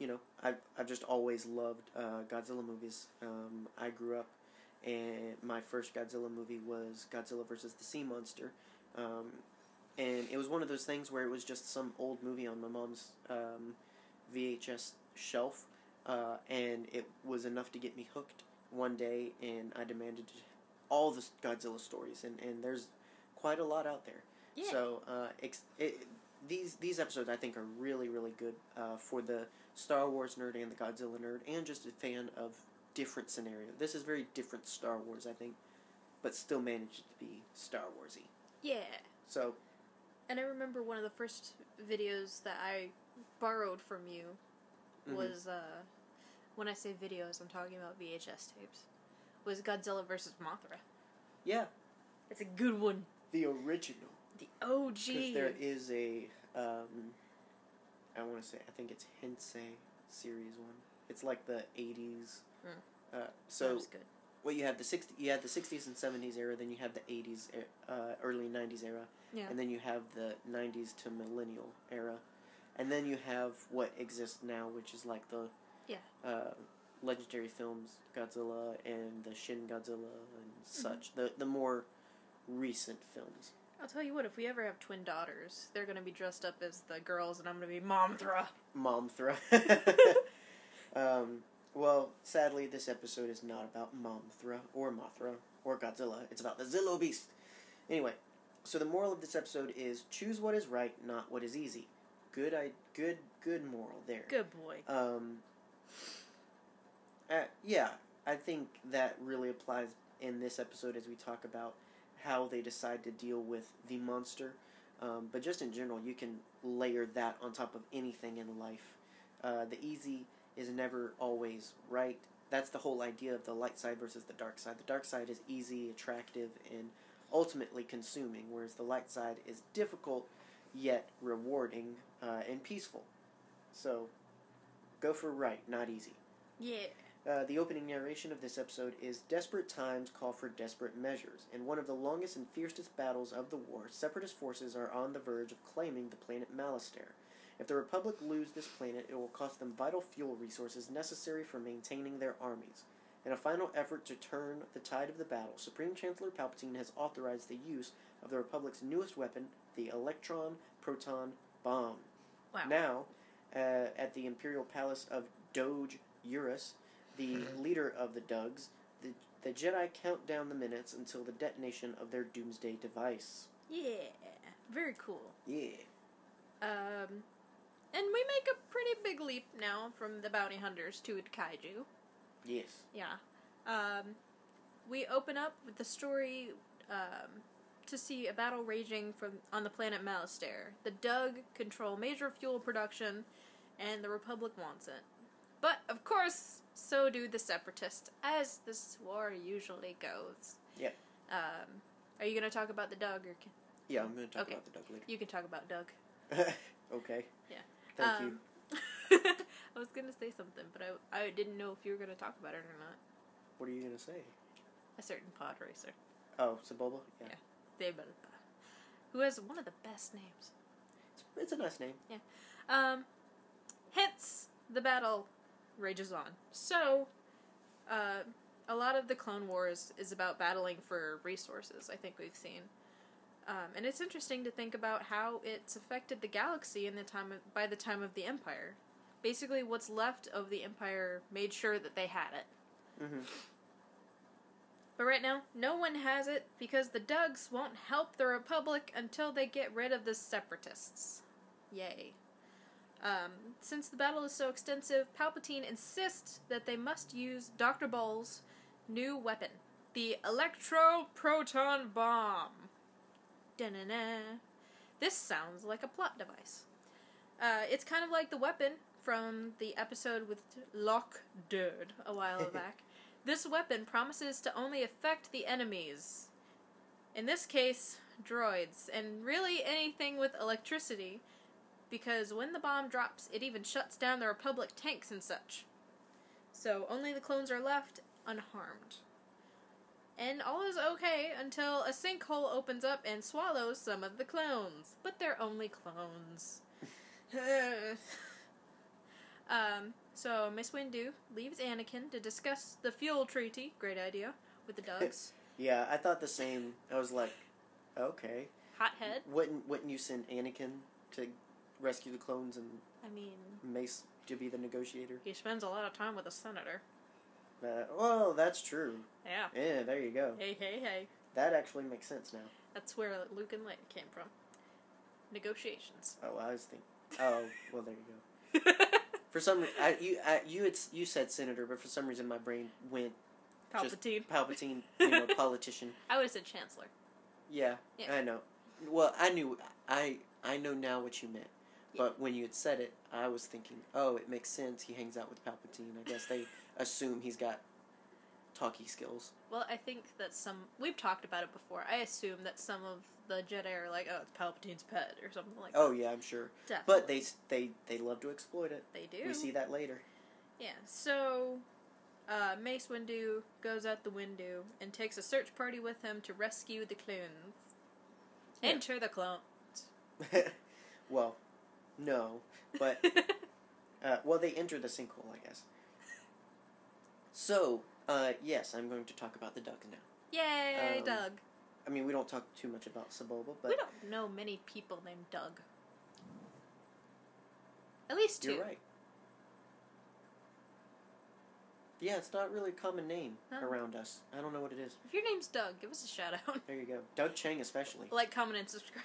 you know, I I've just always loved uh, Godzilla movies. Um, I grew up, and my first Godzilla movie was Godzilla versus the Sea Monster, um, and it was one of those things where it was just some old movie on my mom's um, VHS shelf, uh, and it was enough to get me hooked one day, and I demanded all the Godzilla stories, and, and there's quite a lot out there. yeah. So uh, ex- it, these these episodes I think are really really good uh, for the Star Wars nerd and the Godzilla nerd, and just a fan of different scenario. This is very different Star Wars, I think, but still managed to be Star Warsy. yeah. So And I remember one of the first videos that I borrowed from you mhm. was uh, when I say videos, I'm talking about VHS tapes. Was Godzilla versus Mothra. yeah, It's a good one. the original The OG. because there is a um, I want to say I think it's Heisei series one. It's like the eighties. Mm. Uh, That so was good. well, you have the 60, you have the sixties and seventies era, then you have the eighties, uh, early nineties era, Yeah. and then you have the nineties to millennial era, and then you have what exists now, which is like the Yeah. uh, legendary films Godzilla and the Shin Godzilla and Mm-hmm. such, the the more recent films. I'll tell you what, if we ever have twin daughters, they're gonna be dressed up as the girls, and I'm gonna be Momthra. Momthra. um, well, sadly, this episode is not about Momthra or Mothra or Godzilla. It's about the Zillo Beast. Anyway, so the moral of this episode is choose what is right, not what is easy. good, I good, good moral there. Good boy. Um, uh, yeah, I think that really applies in this episode as we talk about how they decide to deal with the monster. Um, but just in general, you can layer that on top of anything in life. Uh, the easy is never always right. That's the whole idea of the light side versus the dark side. The dark side is easy, attractive, and ultimately consuming, whereas the light side is difficult yet rewarding uh, and peaceful. So, go for right, not easy. Yeah. Uh, the opening narration of this episode is Desperate times call for desperate measures. In one of the longest and fiercest battles of the war, separatist forces are on the verge of claiming the planet Malastare. If the Republic lose this planet, it will cost them vital fuel resources necessary for maintaining their armies. In a final effort to turn the tide of the battle, Supreme Chancellor Palpatine has authorized the use of the Republic's newest weapon, the Electron Proton Bomb. Wow. Now, uh, at the Imperial Palace of Doge Urus, the leader of the Dugs, the, the Jedi count down the minutes until the detonation of their doomsday device. Yeah. Very cool. Yeah. Um, and we make a pretty big leap now from the bounty hunters to kaiju. Yes. Yeah. Um, we open up with the story um, to see a battle raging from on the planet Malastare. The Dug control major fuel production, and the Republic wants it. But of course, so do the Separatists, as this war usually goes. Yeah. Um, are you going to talk about the Dug, or can, Yeah, I'm going to talk Okay. about the Dug later. you can talk about Doug? okay. Yeah. Thank you. Um, I was gonna say something, but I, I didn't know if you were gonna talk about it or not. What are you going to say? A certain pod racer, Oh, Sebulba? Yeah. Yeah. David, who has one of the best names. It's, it's a nice name. Yeah. Um, hence the battle rages on. So, uh, a lot of the Clone Wars is about battling for resources. I think we've seen. Um, and it's interesting to think about how it's affected the galaxy in the time of, by the time of the Empire. Basically, what's left of the Empire made sure that they had it. Mm-hmm. But right now, no one has it because the Dugs won't help the Republic until they get rid of the Separatists. Yay. Um, since the battle is so extensive, Palpatine insists that they must use Dr. Boll's new weapon, the Electro Proton Bomb. Da-na-na. This sounds like a plot device. Uh, it's kind of like the weapon from the episode with Lok Durd a while back. This weapon promises to only affect the enemies. In this case, droids, and really anything with electricity, because when the bomb drops, it even shuts down the Republic tanks and such. So only the clones are left unharmed. And all is okay until a sinkhole opens up and swallows some of the clones. But they're only clones. um, so Miss Windu leaves Anakin to discuss the fuel treaty, great idea, with the Dugs. Yeah, I thought the same. I was like, okay. Hothead. Wouldn't wouldn't you send Anakin to rescue the clones and I mean, Mace to be the negotiator? he spends a lot of time with the senator. Uh, well, that's true. Yeah. Yeah, there you go. Hey, hey, hey. That actually makes sense now. That's where Luke and Leia came from. Negotiations. Oh, I was thinking. Oh, well, there you go. For some, I, you I, you had, you said senator, but for some reason my brain went Palpatine. Palpatine, you know, politician. I would have said Chancellor. Yeah, Yeah. I know. Well, I knew. I I know now what you meant. Yeah. But when you had said it, I was thinking, oh, it makes sense. He hangs out with Palpatine. I guess they assume he's got talkie skills. Well, I think that some we've talked about it before. I assume that some of the Jedi are like, oh, it's Palpatine's pet or something like Oh yeah, I'm sure. that. But they they they love to exploit it. they do. We see that later. Yeah. So, uh, Mace Windu goes out the window and takes a search party with him to rescue the clones. Yeah. Enter the clones. well, no, but uh, well, they enter the sinkhole, I guess. So, uh, yes, I'm going to talk about the ducks now. Yay, Um, Doug. I mean, we don't talk too much about Sebulba, but we don't know many people named Doug. At least 2 you're right. Yeah, it's not really a common name No. around us. I don't know what it is. If your name's Doug, give us a shout out. There you go. Doug Chiang, especially. like, comment, and subscribe.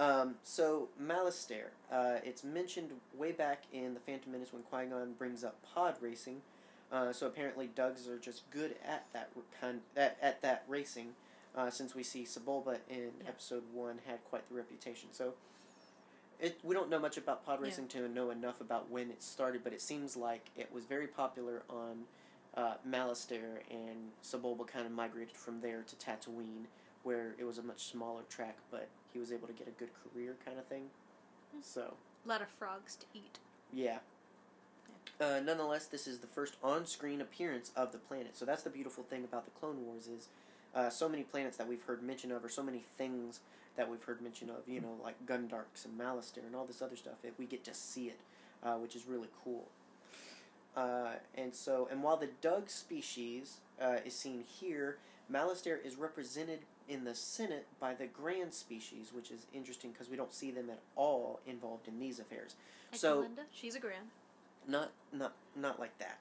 Um, so Malastare, uh, it's mentioned way back in the Phantom Menace when Qui Gon brings up pod racing. Uh, so apparently, Dugs are just good at that kind at, at that racing. Uh, since we see Sebulba in Yeah. Episode One had quite the reputation, so it we don't know much about pod Yeah. racing to know enough about when it started, but it seems like it was very popular on uh, Malastare, and Sebulba kind of migrated from there to Tatooine, where it was a much smaller track, but he was able to get a good career kind of thing. Hmm. So, A lot of frogs to eat. yeah. Uh, nonetheless, this is the first on-screen appearance of the planet. So that's the beautiful thing about the Clone Wars is uh, so many planets that we've heard mention of, or so many things that we've heard mention of. You know, like Gundarks and Malastare and all this other stuff. It, we get to see it, uh, which is really cool. Uh, and so, and while the Dug species uh, is seen here, Malastare is represented in the Senate by the Gran species, which is interesting because we don't see them at all involved in these affairs. Like So- Linda, she's a grand. Not, not, not like that.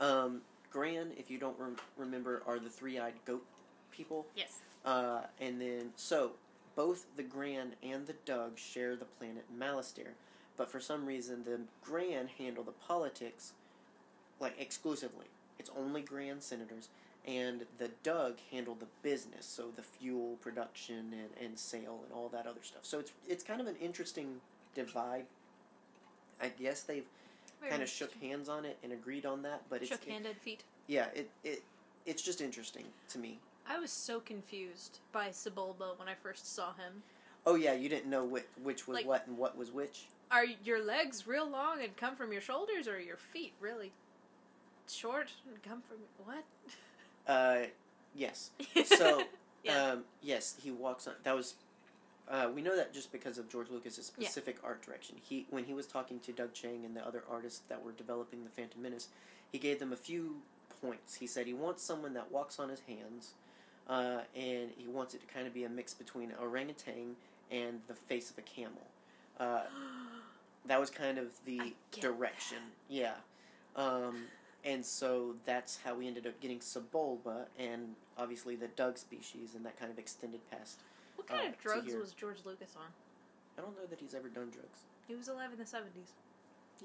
Um, Gran, if you don't rem- remember, are the three-eyed goat people. Yes. Uh, and then, so both the Gran and the Dug share the planet Malastare, but for some reason, the Gran handle the politics like exclusively. It's only Gran senators, and the Dug handle the business, so the fuel production and, and sale and all that other stuff. So it's it's kind of an interesting divide. I guess they've Very kind of shook hands on it and agreed on that, but it's Shook it- handed feet. yeah, it, it it's just interesting to me. I was so confused by Sebulba when I first saw him. Oh yeah, you didn't know which which was Like- what and what was which. Are your legs real long and come from your shoulders, or are your feet really short and come from what? Uh, yes. So Yeah. um, yes, he walks on. That was. Uh, we know that just because of George Lucas's Yeah. specific art direction. He when he was talking to Doug Chiang and the other artists that were developing the Phantom Menace, he gave them a few points. He said he wants someone that walks on his hands, uh, and he wants it to kind of be a mix between orangutan and the face of a camel. Uh, that was kind of the direction. Yeah. Um, and so that's how we ended up getting Sebulba and obviously the Dug species, and that kind of extended past. what kind uh, of drugs was George Lucas on? I don't know that he's ever done drugs. He was alive in the seventies.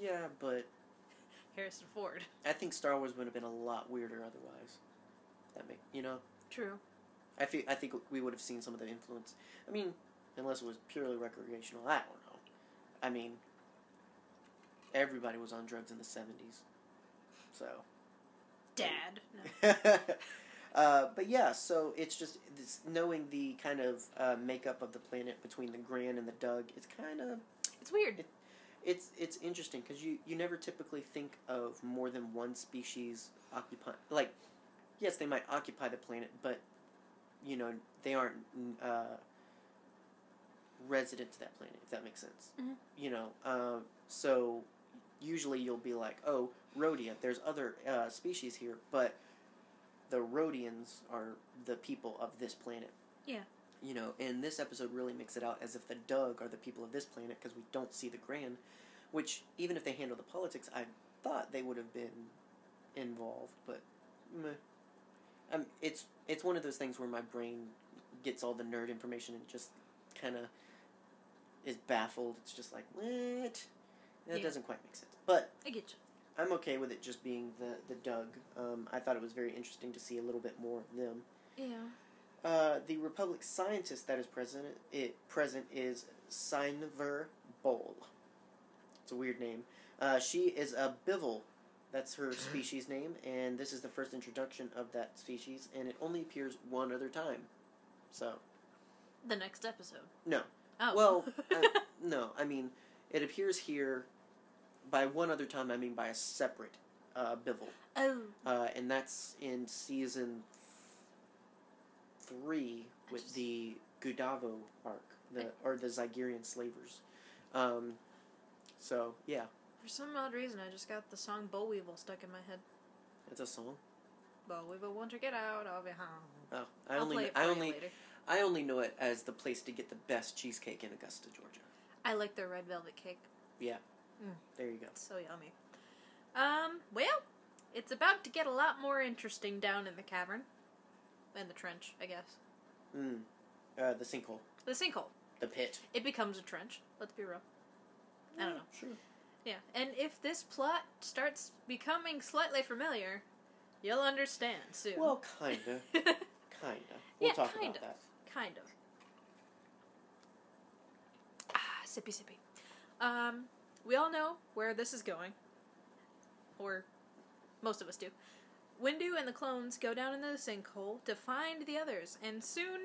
Yeah, but Harrison Ford. I think Star Wars would have been a lot weirder otherwise. That make you know. True. I feel I think we would have seen some of the influence. I mean, unless it was purely recreational. I don't know. I mean, everybody was on drugs in the seventies, so. Dad. No. uh, but yeah, so it's just this, knowing the kind of uh, makeup of the planet between the Gran and the Dug. It's kind of It's weird. it's it's interesting because you you never typically think of more than one species occupy like yes they might occupy the planet but you know they aren't uh, resident to that planet if that makes sense Mhm. you know uh, so usually you'll be like oh Rhodia there's other uh, species here but the Rhodians are the people of this planet Yeah. you know, and this episode really makes it out as if the Dug are the people of this planet because we don't see the Gran, which even if they handle the politics, I thought they would have been involved, but meh. Um, it's it's one of those things where my brain gets all the nerd information and just kind of is baffled. It's just like what? That Yeah. doesn't quite make sense, but I get you. I'm okay with it just being the the Dug. Um, I thought it was very interesting to see a little bit more of them. Yeah. Uh, the Republic scientist that is present it present is Sionver Boll. It's a weird name. Uh, she is a Bivall. That's her species name, and this is the first introduction of that species, and it only appears one other time. So, The next episode. No. Oh. well, uh, no, I mean, it appears here by one other time, I mean by a separate uh, Bivall. oh. Uh, and that's in season three with just- the Kadavo arc, the or the Zygerrian slavers. Um, so yeah, For some odd reason, I just got the song Boll Weevil stuck in my head. it's a song. Boll Weevil, won't you get out of your house? Oh, I I'll only play it for I only later. I only know it as the place to get the best cheesecake in Augusta, Georgia. I like their red velvet cake. There you go. It's so yummy. Um, well, it's about to get a lot more interesting down in the cavern. In the trench, I guess. Mm. Uh, the sinkhole. The sinkhole. the pit. It becomes a trench. Let's be real. I don't know. Sure. Yeah, and if this plot starts becoming slightly familiar, you'll understand soon. Well, kinda, kinda. We'll Yeah, talk kind about of. that. Kind of. Ah, sippy sippy. Um, we all know where this is going. Or most of us do. Windu and the clones go down into the sinkhole to find the others, and soon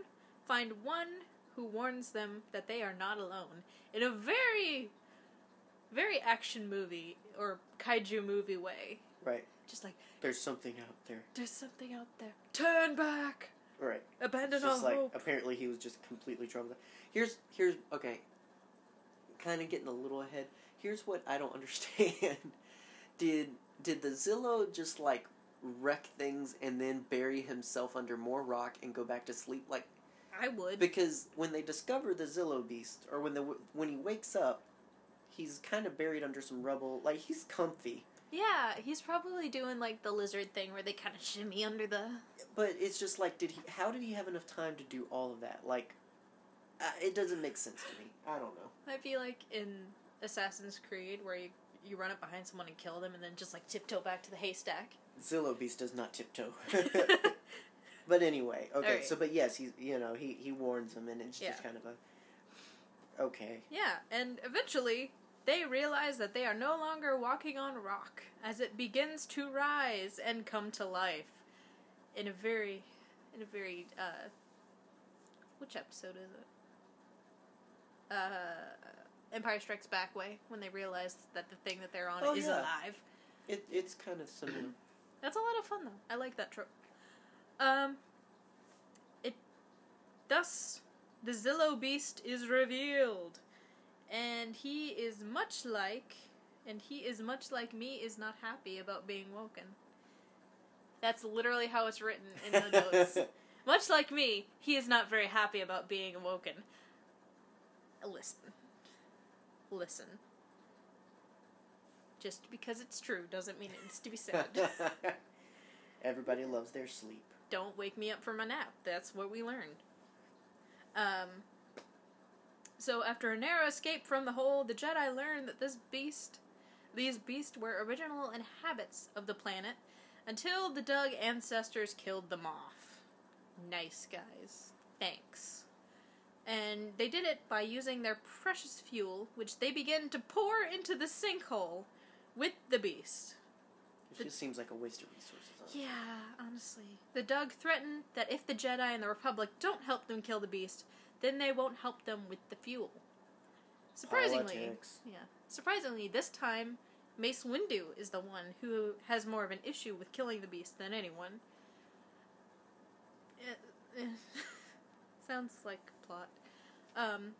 find one who warns them that they are not alone. In a very, very action movie or kaiju movie way. Right. Just like, There's something out there. there's something out there. Turn back! Right. Abandon It's all just like hope. apparently he was just completely traumatized. Here's here's okay. Kind of getting a little ahead. Here's what I don't understand. did did the Zillo just like wreck things and then bury himself under more rock and go back to sleep? Like I would. Because when they discover the Zillo beast, or when the when he wakes up, he's kind of buried under some rubble. Like he's comfy, Yeah, he's probably doing like the lizard thing where they kind of shimmy under the. but it's just like, did he? How did he have enough time to do all of that? Like, uh, it doesn't make sense to me. I don't know. Might be like in Assassin's Creed where you you run up behind someone and kill them and then just like tiptoe back to the haystack. Zillo beast does not tiptoe. but anyway, okay. Alright. So, but yes, he's you know he he warns him, and it's Yeah. just kind of a okay. yeah, and eventually they realize that they are no longer walking on rock as it begins to rise and come to life in a very in a very uh which episode is it? Uh Empire Strikes Back way when they realize that the thing that they're on Oh, is yeah. alive. It it's kind of similar. That's a lot of fun, though. I like that trope. Um, it thus the Zillo Beast is revealed, and he is much like, and he is much like me, is not happy about being woken. That's literally how it's written in the notes. much like me, he is not very happy about being awoken. Listen, listen. Just because it's true doesn't mean it needs to be said. Everybody loves their sleep. don't wake me up from a nap. That's what we learned. Um, so after a narrow escape from the hole, the Jedi learned that this beast, these beasts were original inhabitants of the planet until the Dug ancestors killed them off. Nice guys. Thanks. And they did it by using their precious fuel, which they begin to pour into the sinkhole with the beast. It just seems like a waste of resources. honestly. Yeah, honestly. The Dug threaten that if the Jedi and the Republic don't help them kill the beast, then they won't help them with the fuel. Surprisingly, Politics. yeah. Surprisingly, this time Mace Windu is the one who has more of an issue with killing the beast than anyone. It, eh, Sounds like plot. Um,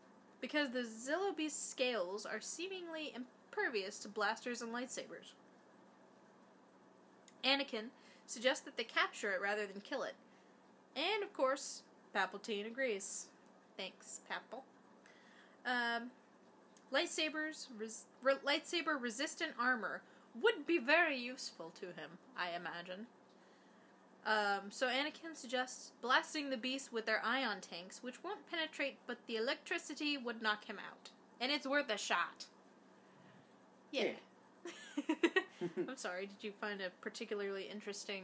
because the Zillo Beast's scales are seemingly impervious to blasters and lightsabers. Anakin suggests that they capture it rather than kill it. And of course, Palpatine agrees. Thanks, Papal. Um, lightsabers, res- re- lightsaber resistant armor would be very useful to him, I imagine. Um, so Anakin suggests blasting the beast with their ion tanks, which won't penetrate, but the electricity would knock him out, and it's worth a shot. Yeah. I'm sorry. Did you find a particularly interesting?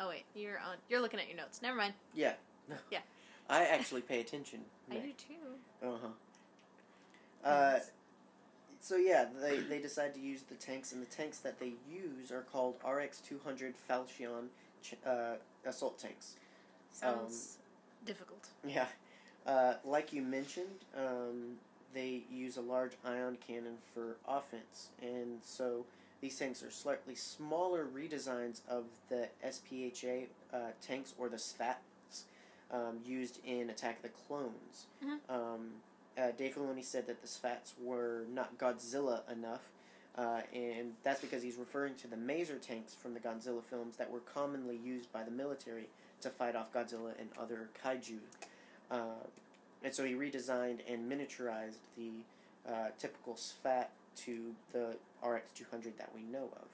Oh wait, you're on. You're looking at your notes. Never mind. Yeah. Yeah. I actually pay attention. I do too. Uh huh. Uh, so yeah, they they decide to use the tanks, and the tanks that they use are called RX two hundred Falchion ch- uh, assault tanks. Sounds difficult. Yeah, uh, like you mentioned, um, they use a large ion cannon for offense, and so these tanks are slightly smaller redesigns of the SPHA uh, tanks or the SFATs um, used in Attack of the Clones. Mhm. Um, uh, Dave Filoni said that the SFATs were not Godzilla enough. Uh, and that's because he's referring to the Maser tanks from the Godzilla films that were commonly used by the military to fight off Godzilla and other kaiju. Uh, and so he redesigned and miniaturized the uh, typical SFAT to the RX 200 that we know of.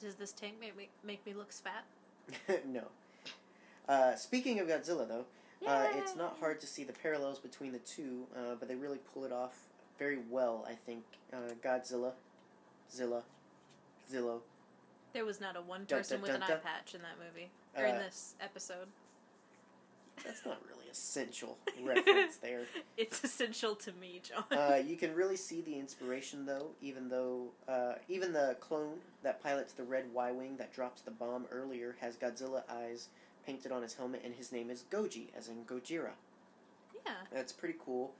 Does this tank make me make me look fat? no. Uh, speaking of Godzilla, though, Uh, it's not hard to see the parallels between the two, uh, but they really pull it off very well. I think uh, Godzilla, Zilla, Zillo. There was not a one person dun, with dun, an eye patch in that movie or in Uh, this episode. That's not really essential reference there. It's essential to me, John. Uh, you can really see the inspiration though, even though uh, even the clone that pilots the red Y wing that drops the bomb earlier has Godzilla eyes painted on his helmet, and his name is Goji, as in Gojira. yeah. That's pretty cool.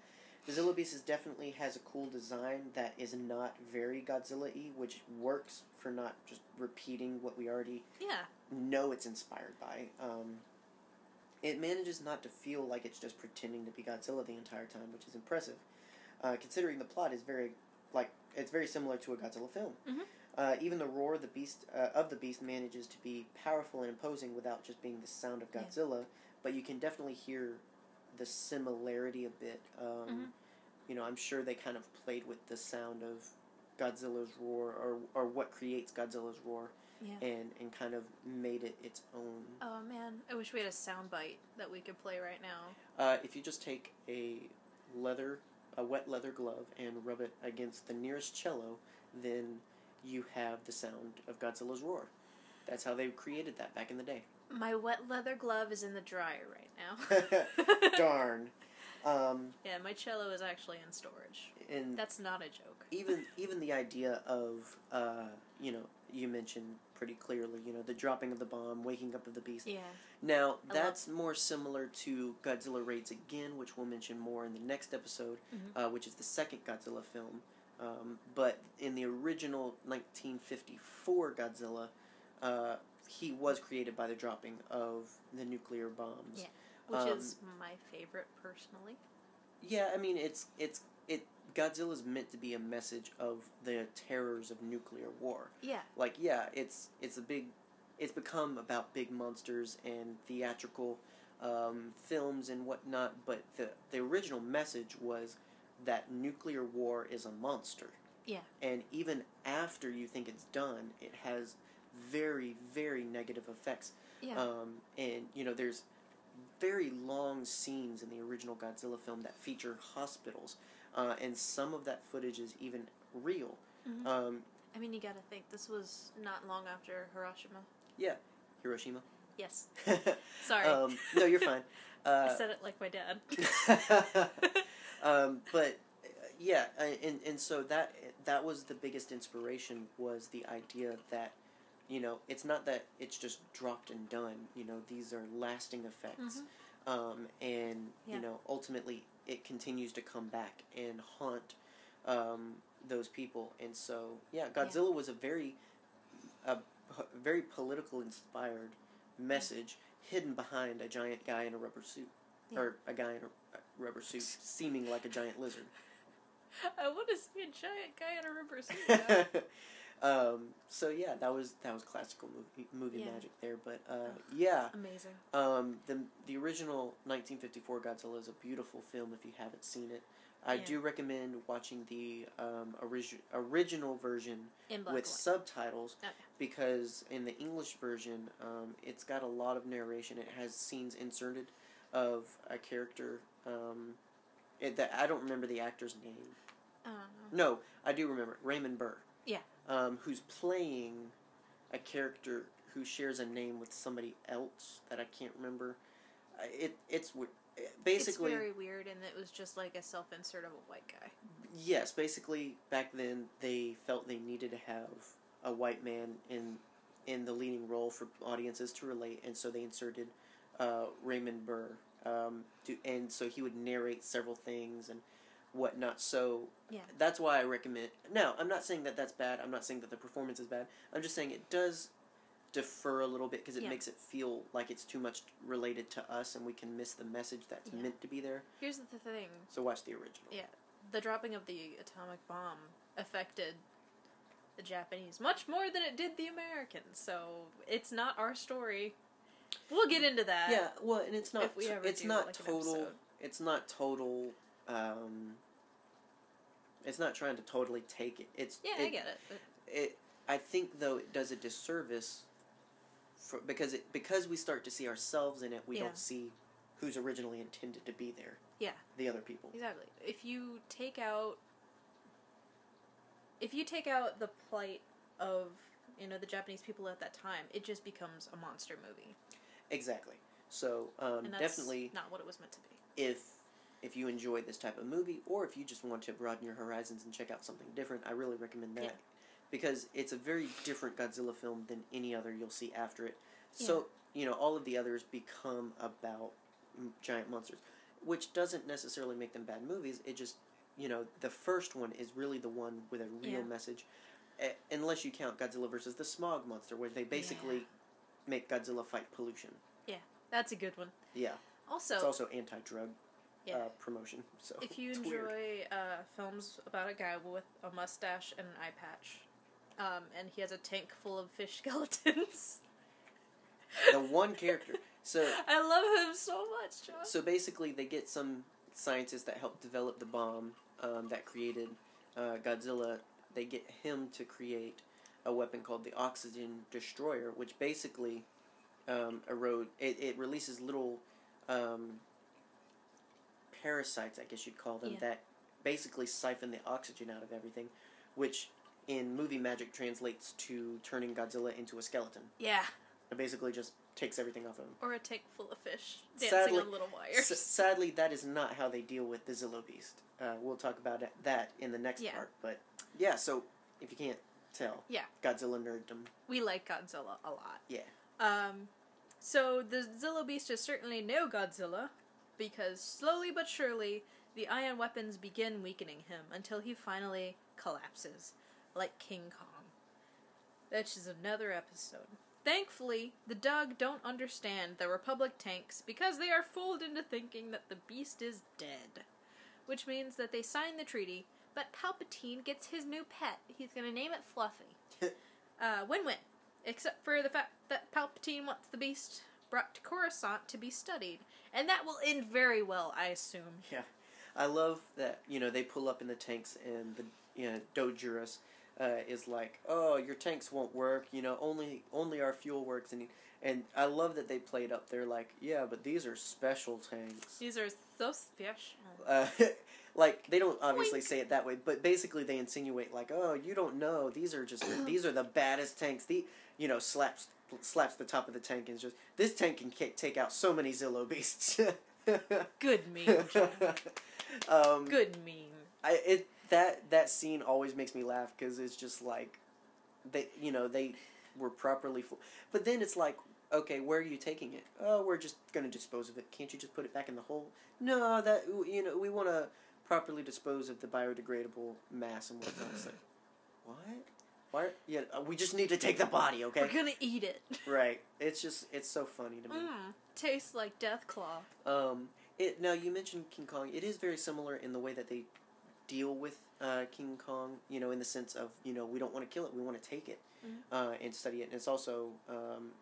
The Zilla Beast is definitely has a cool design that is not very Godzilla-y, which works for not just repeating what we already Yeah. know it's inspired by. Um, it manages not to feel like it's just pretending to be Godzilla the entire time, which is impressive. Uh, considering the plot is very like it's very similar to a Godzilla film. Mhm. Uh, even the roar of the beast uh, of the beast manages to be powerful and imposing without just being the sound of Yeah. Godzilla. But you can definitely hear the similarity a bit. Um, Mhm. You know, I'm sure they kind of played with the sound of Godzilla's roar, or or what creates Godzilla's roar Yeah. and and kind of made it its own. Oh man, I wish we had a sound bite that we could play right now. Uh, if you just take a leather, a wet leather glove, and rub it against the nearest cello, then you have the sound of Godzilla's roar. That's how they created that back in the day. My wet leather glove is in the dryer right now. Darn. Um, Yeah, my cello is actually in storage. and That's not a joke. even even the idea of uh, you know you mentioned pretty clearly you know the dropping of the bomb, waking up of the beast. Yeah. Now I love- that's more similar to Godzilla Raids Again, which we'll mention more in the next episode, Mhm. uh, which is the second Godzilla film. Um, but in the original 1954 Godzilla, uh, he was created by the dropping of the nuclear bombs. Yeah. Which Um, is my favorite personally. Yeah, I mean it's it's it. Godzilla's meant to be a message of the terrors of nuclear war. Yeah. like yeah it's it's a big it's become about big monsters and theatrical um, films and whatnot but the the original message was that nuclear war is a monster Yeah. and even after you think it's done it has very very negative effects Yeah. um, and you know there's very long scenes in the original Godzilla film that feature hospitals uh, and some of that footage is even real Mhm. um, I mean, you gotta think this was not long after Hiroshima. Yeah. Hiroshima Yes. Sorry. Um, no, you're fine. I Uh, said it like my dad. um, but yeah, and and so that that was the biggest inspiration was the idea that you know it's not that it's just dropped and done. You know, these are lasting effects, Mhm. um, and Yeah. you know ultimately it continues to come back and haunt um, those people. And so yeah, Godzilla was a very a very political inspired message hidden behind a giant guy in a rubber suit Yeah. or a guy in a a rubber suit seeming like a giant lizard. I want to see a giant guy in a rubber suit. um, so yeah, that was that was classical movie movie Yeah. magic there. But uh, yeah, Amazing. um, the the original 1954 Godzilla is a beautiful film if you haven't seen it. I Yeah. do recommend watching the um, origi- original version with white. subtitles Okay. because in the English version, um, it's got a lot of narration. It has scenes inserted of a character. Um, it, that I don't remember the actor's name. I don't know. No, I do remember Raymond Burr. Yeah. Um, who's playing a character who shares a name with somebody else that I can't remember. Uh, It it's basically it's very weird, and it was just like a self-insert of a white guy. yes. Basically, back then they felt they needed to have a white man in in the leading role for audiences to relate, and so they inserted uh, Raymond Burr. Um, to, and so he would narrate several things and whatnot. So Yeah. that's why I recommend. Now, I'm not saying that that's bad. I'm not saying that the performance is bad. I'm just saying it does defer a little bit because it Yeah. makes it feel like it's too much related to us, and we can miss the message that's Yeah. meant to be there. Here's the thing: So watch the original. Yeah. the dropping of the atomic bomb affected the Japanese much more than it did the Americans. So it's not our story. We'll get into that. Yeah, well, and it's not. If we ever it's not like, total. It's not total. Um, it's not trying to totally take it. It's Yeah, it, I get it. But it I think though it does a disservice for because it because we start to see ourselves in it, we Yeah. don't see who's originally intended to be there. Yeah. The other people. Exactly. If you take out if you take out the plight of you know the Japanese people at that time, it just becomes a monster movie. Exactly. So um, definitely, not what it was meant to be. if if you enjoy this type of movie, or if you just want to broaden your horizons and check out something different, I really recommend that Yeah. because it's a very different Godzilla film than any other you'll see after it. So you know, all of the others become about m- giant monsters, which doesn't necessarily make them bad movies. It just you know, the first one is really the one with a real Yeah. message, eh, unless you count Godzilla versus the Smog Monster, where they basically make Godzilla fight pollution. Yeah, that's a good one. Yeah, Also, it's also anti-drug Yeah. uh, promotion. So if you enjoy uh, films about a guy with a mustache and an eye patch, um, and he has a tank full of fish skeletons, the one character. So I love him so much, John. so basically, they get some scientists that helped develop the bomb um, that created uh, Godzilla. They get him to create a weapon called the Oxygen Destroyer, which basically um, erode. It, it releases little um, parasites, I guess you'd call them, Yeah. that basically siphon the oxygen out of everything, which in movie magic translates to turning Godzilla into a skeleton. yeah, It basically just takes everything off of him. or a tank full of fish dancing Sadly- on little wires. S- sadly, that is not how they deal with the Zillo Beast. Uh, we'll talk about that in the next Yeah. part. But yeah, so if you can't tell, Yeah. Godzilla nerddom. we like Godzilla a lot. Yeah. Um, so the Zilla Beast is certainly no Godzilla, because slowly but surely the ion weapons begin weakening him until he finally collapses, like King Kong. Which is another episode. Thankfully, the Dug don't understand the Republic tanks because they are fooled into thinking that the beast is dead. Which means that they sign the treaty, but Palpatine gets his new pet. He's gonna name it Fluffy. uh, win win. Except for the fact that Palpatine wants the beast brought to Coruscant to be studied. And that will end very well, I assume. Yeah. I love that you know they pull up in the tanks and the you know Dojurus uh, is like, oh, your tanks won't work. You know, only only our fuel works. And and I love that they played up. They're like, yeah, but these are special tanks. These are so special. Uh, like they don't obviously Wink. say it that way, but basically they insinuate like, "Oh, you don't know. These are just these are the baddest tanks." The you know slaps slaps the top of the tank and just this tank can ca- take out so many Zillo beasts. Good meme. Um, Good meme. I it that that scene always makes me laugh because it's just like they you know they were properly fo- but then it's like okay where are you taking it oh we're just gonna dispose of it can't you just put it back in the hole no that you know we want to properly dispose of the biodegradable mass and whatnot it's like what why yeah uh, we just need to take the body okay We're gonna eat it. right it's just it's so funny to me Mmm. Tastes like Death Claw. um, it now you mentioned King Kong. It is very similar in the way that they deal with uh, King Kong. You know, in the sense of you know we don't want to kill it, we want to take it Mhm. uh, and study it. And it's also, um,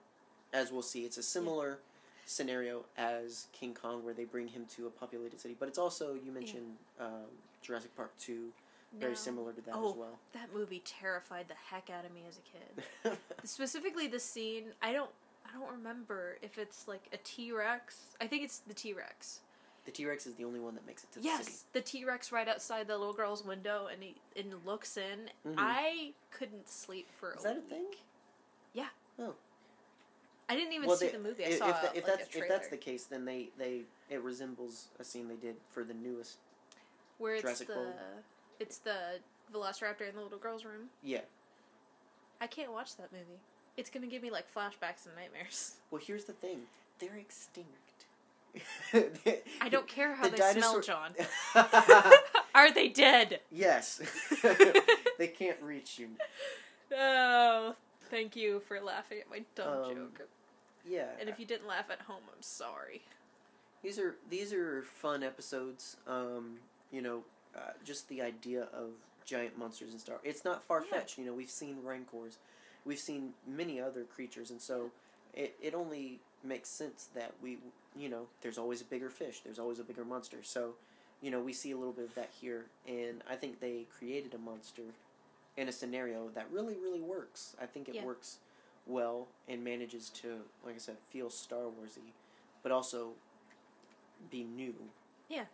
as we'll see, it's a similar scenario as King Kong, where they bring him to a populated city. But it's also you mentioned um, Jurassic Park two, very No. similar to that Oh. as well. That movie terrified the heck out of me as a kid. Specifically, the scene. I don't. I don't remember if it's like a T Rex. I think it's the T Rex. the T Rex is the only one that makes it to the city. Yes, the T Rex right outside the little girl's window, and he and looks in. Mhm. I couldn't sleep for Is a that a thing? I didn't even well, see they- the movie. I if, saw if, that- if like, that's if that's the case, then they, they it resembles a scene they did for the newest. where it's Jurassic the World. It's the Velociraptor in the little girl's room. Yeah. I can't watch that movie. It's gonna give me like flashbacks and nightmares. Well, here's the thing: they're extinct. I don't care how The they dinosaur- smell, John. Are they dead? yes, they can't reach you. Oh, thank you for laughing at my dumb Um, joke. Yeah, And if you didn't laugh at home, I'm sorry. these are these are fun episodes. Um, you know, uh, just the idea of giant monsters and Star. It's not far fetched. You know, we've seen rancors, we've seen many other creatures, and so it it only makes sense that we you know there's always a bigger fish, there's always a bigger monster. So, you know, we see a little bit of that here, and I think they created a monster in a scenario that really really works. I think it Yeah. works well and manages to, like I said, feel Star Warsy, but also be new. Yeah,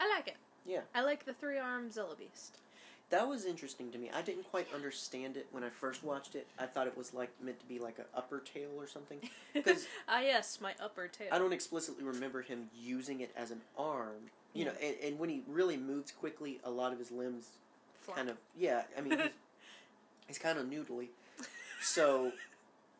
I like it. Yeah. I like the three armed Zilla Beast. That was interesting to me. I didn't quite understand it when I first watched it. I thought it was like meant to be like an upper tail or something. 'Cause- ah, yes, my upper tail. I don't explicitly remember him using it as an arm. You know, and, and when he really moves quickly, a lot of his limbs Flop. kind of yeah. I mean, he's, he's kind of noodly. So,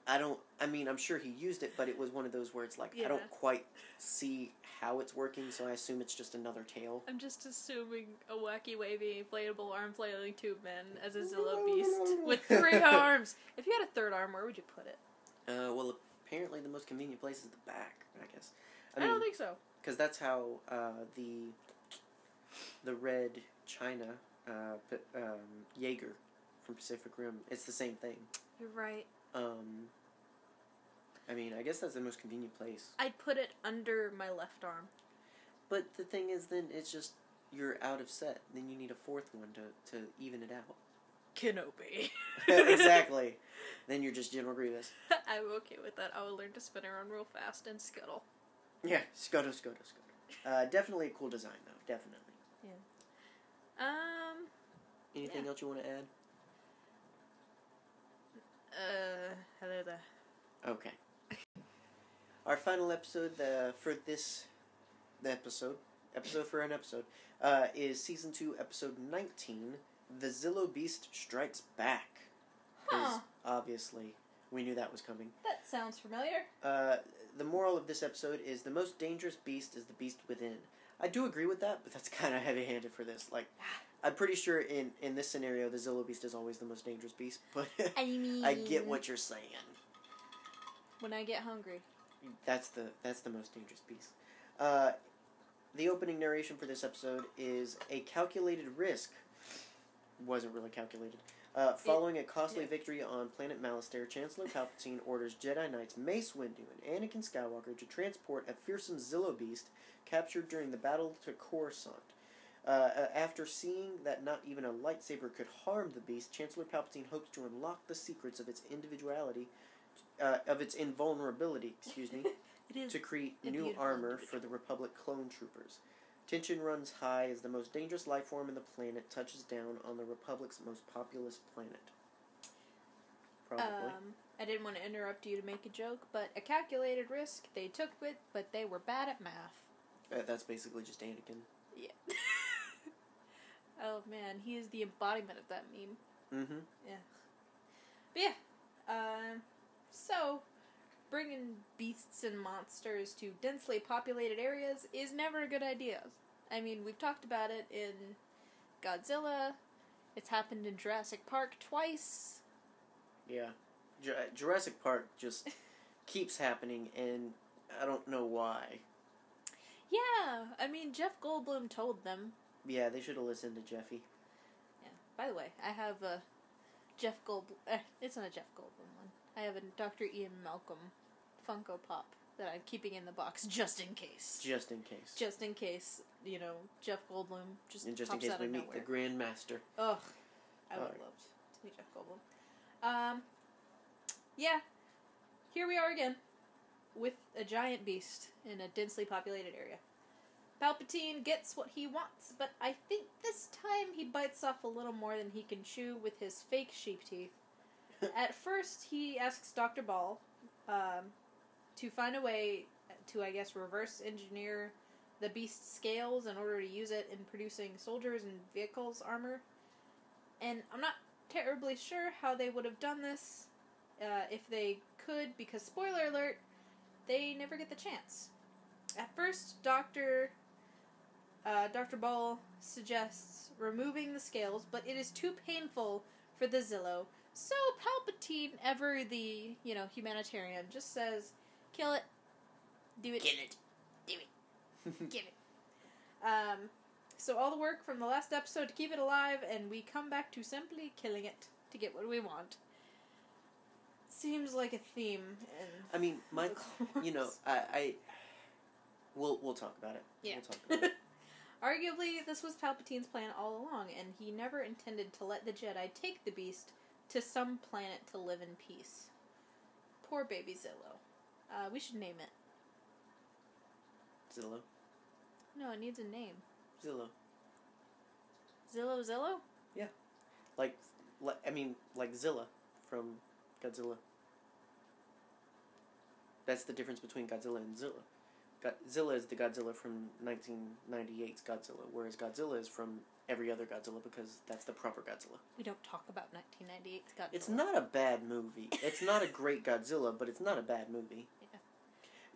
I don't. I mean, I'm sure he used it, but it was one of those where it's like I don't quite see how it's working, so I assume it's just another tail. I'm just assuming a wacky, wavy, inflatable arm flailing tube man as a Zillo Beast with three arms. If you had a third arm, where would you put it? Uh, well, apparently the most convenient place is the back. I guess. I, I mean, don't think so. because that's how uh, the the red China uh, um, Jaeger from Pacific Rim. It's the same thing. You're right. Um, I mean, I guess that's the most convenient place. I'd put it under my left arm. But the thing is, then it's just you're out of set. Then you need a fourth one to to even it out. Kenobi. exactly. Then you're just General Grievous. I'm okay with that. I will learn to spin around real fast and scuttle. Yeah, Scuttle, Scuttle, Scuttle. Uh, definitely a cool design, though. Definitely. Yeah. Um, Anything Yeah. else you want to add? uh, hello there. Okay. Our final episode uh, for this episode, episode for an episode, uh, is season two, episode nineteen. The Zillo Beast strikes back. Huh. Obviously, we knew that was coming. That sounds familiar. Uh, the moral of this episode is the most dangerous beast is the beast within. I do agree with that, but that's kind of heavy-handed for this. Like, I'm pretty sure in in this scenario, the Zillo Beast is always the most dangerous beast. But I mean, I get what you're saying. When I get hungry. That's the that's the most dangerous piece. Uh, the opening narration for this episode is a calculated risk. Wasn't really calculated. Uh, following a costly victory on planet Malastare, Chancellor Palpatine orders Jedi Knights Mace Windu and Anakin Skywalker to transport a fearsome Zillo beast captured during the battle to Coruscant. Uh, uh, after seeing that not even a lightsaber could harm the beast, Chancellor Palpatine hopes to unlock the secrets of its individuality, uh, of its invulnerability. Excuse me It is to create new armor for the Republic clone troopers. Tension runs high as the most dangerous life form in the planet touches down on the Republic's most populous planet. Probably. Um, I didn't want to interrupt you to make a joke, but a calculated risk they took it, but they were bad at math. Uh, that's basically just Anakin. Yeah. oh man, he is the embodiment of that meme. Mm-hmm. But yeah, um, so bringing beasts and monsters to densely populated areas is never a good idea. I mean, we've talked about it in Godzilla. It's happened in Jurassic Park twice. Yeah. Ju- Jurassic Park just keeps happening, and I don't know why. Yeah, I mean Jeff Goldblum told them. Yeah, they should have listened to Jeffy. Yeah. By the way, I have a Jeff Goldblum. Eh, it's not a Jeff Goldblum. I have a Dr. Ian Malcolm Funko Pop that I'm keeping in the box just in case. Just in case. Just in case, you know, Jeff Goldblum just and just in case we meet nowhere. the Grand Master. Ugh, I would Alright. love to meet Jeff Goldblum. Um, yeah, here we are again with a giant beast in a densely populated area. Palpatine gets what he wants, but I think this time he bites off a little more than he can chew with his fake sheep teeth. At first, he asks Dr. Boll um, to find a way to, I guess, reverse engineer the beast's scales in order to use it in producing soldiers and vehicles armor. And I'm not terribly sure how they would have done this uh, if they could, because spoiler alert, they never get the chance. At first, Doctor uh, Dr. Boll suggests removing the scales, but it is too painful for the Zillo. So Palpatine, ever the you know humanitarian, just says, "Kill it, do it, Get it. do it, give it." Um, so all the work from the last episode to keep it alive, and we come back to simply killing it to get what we want. Seems like a theme. I mean, my, you know, I, I, we'll we'll talk about it. Yeah. We'll talk about it. Arguably, this was Palpatine's plan all along, and he never intended to let the Jedi take the beast to some planet to live in peace. Poor baby Zillo. Uh, we should name it. Zillow. No, it needs a name. Zillow. Zillow Zillow? Yeah, like, like I mean, like Zilla from Godzilla. That's the difference between Godzilla and Zilla. Godzilla is the Godzilla from 1998's Godzilla, whereas Godzilla is from every other Godzilla because that's the proper Godzilla. We don't talk about 1998's Godzilla. It's not a bad movie. It's not a great Godzilla, but it's not a bad movie. Yeah.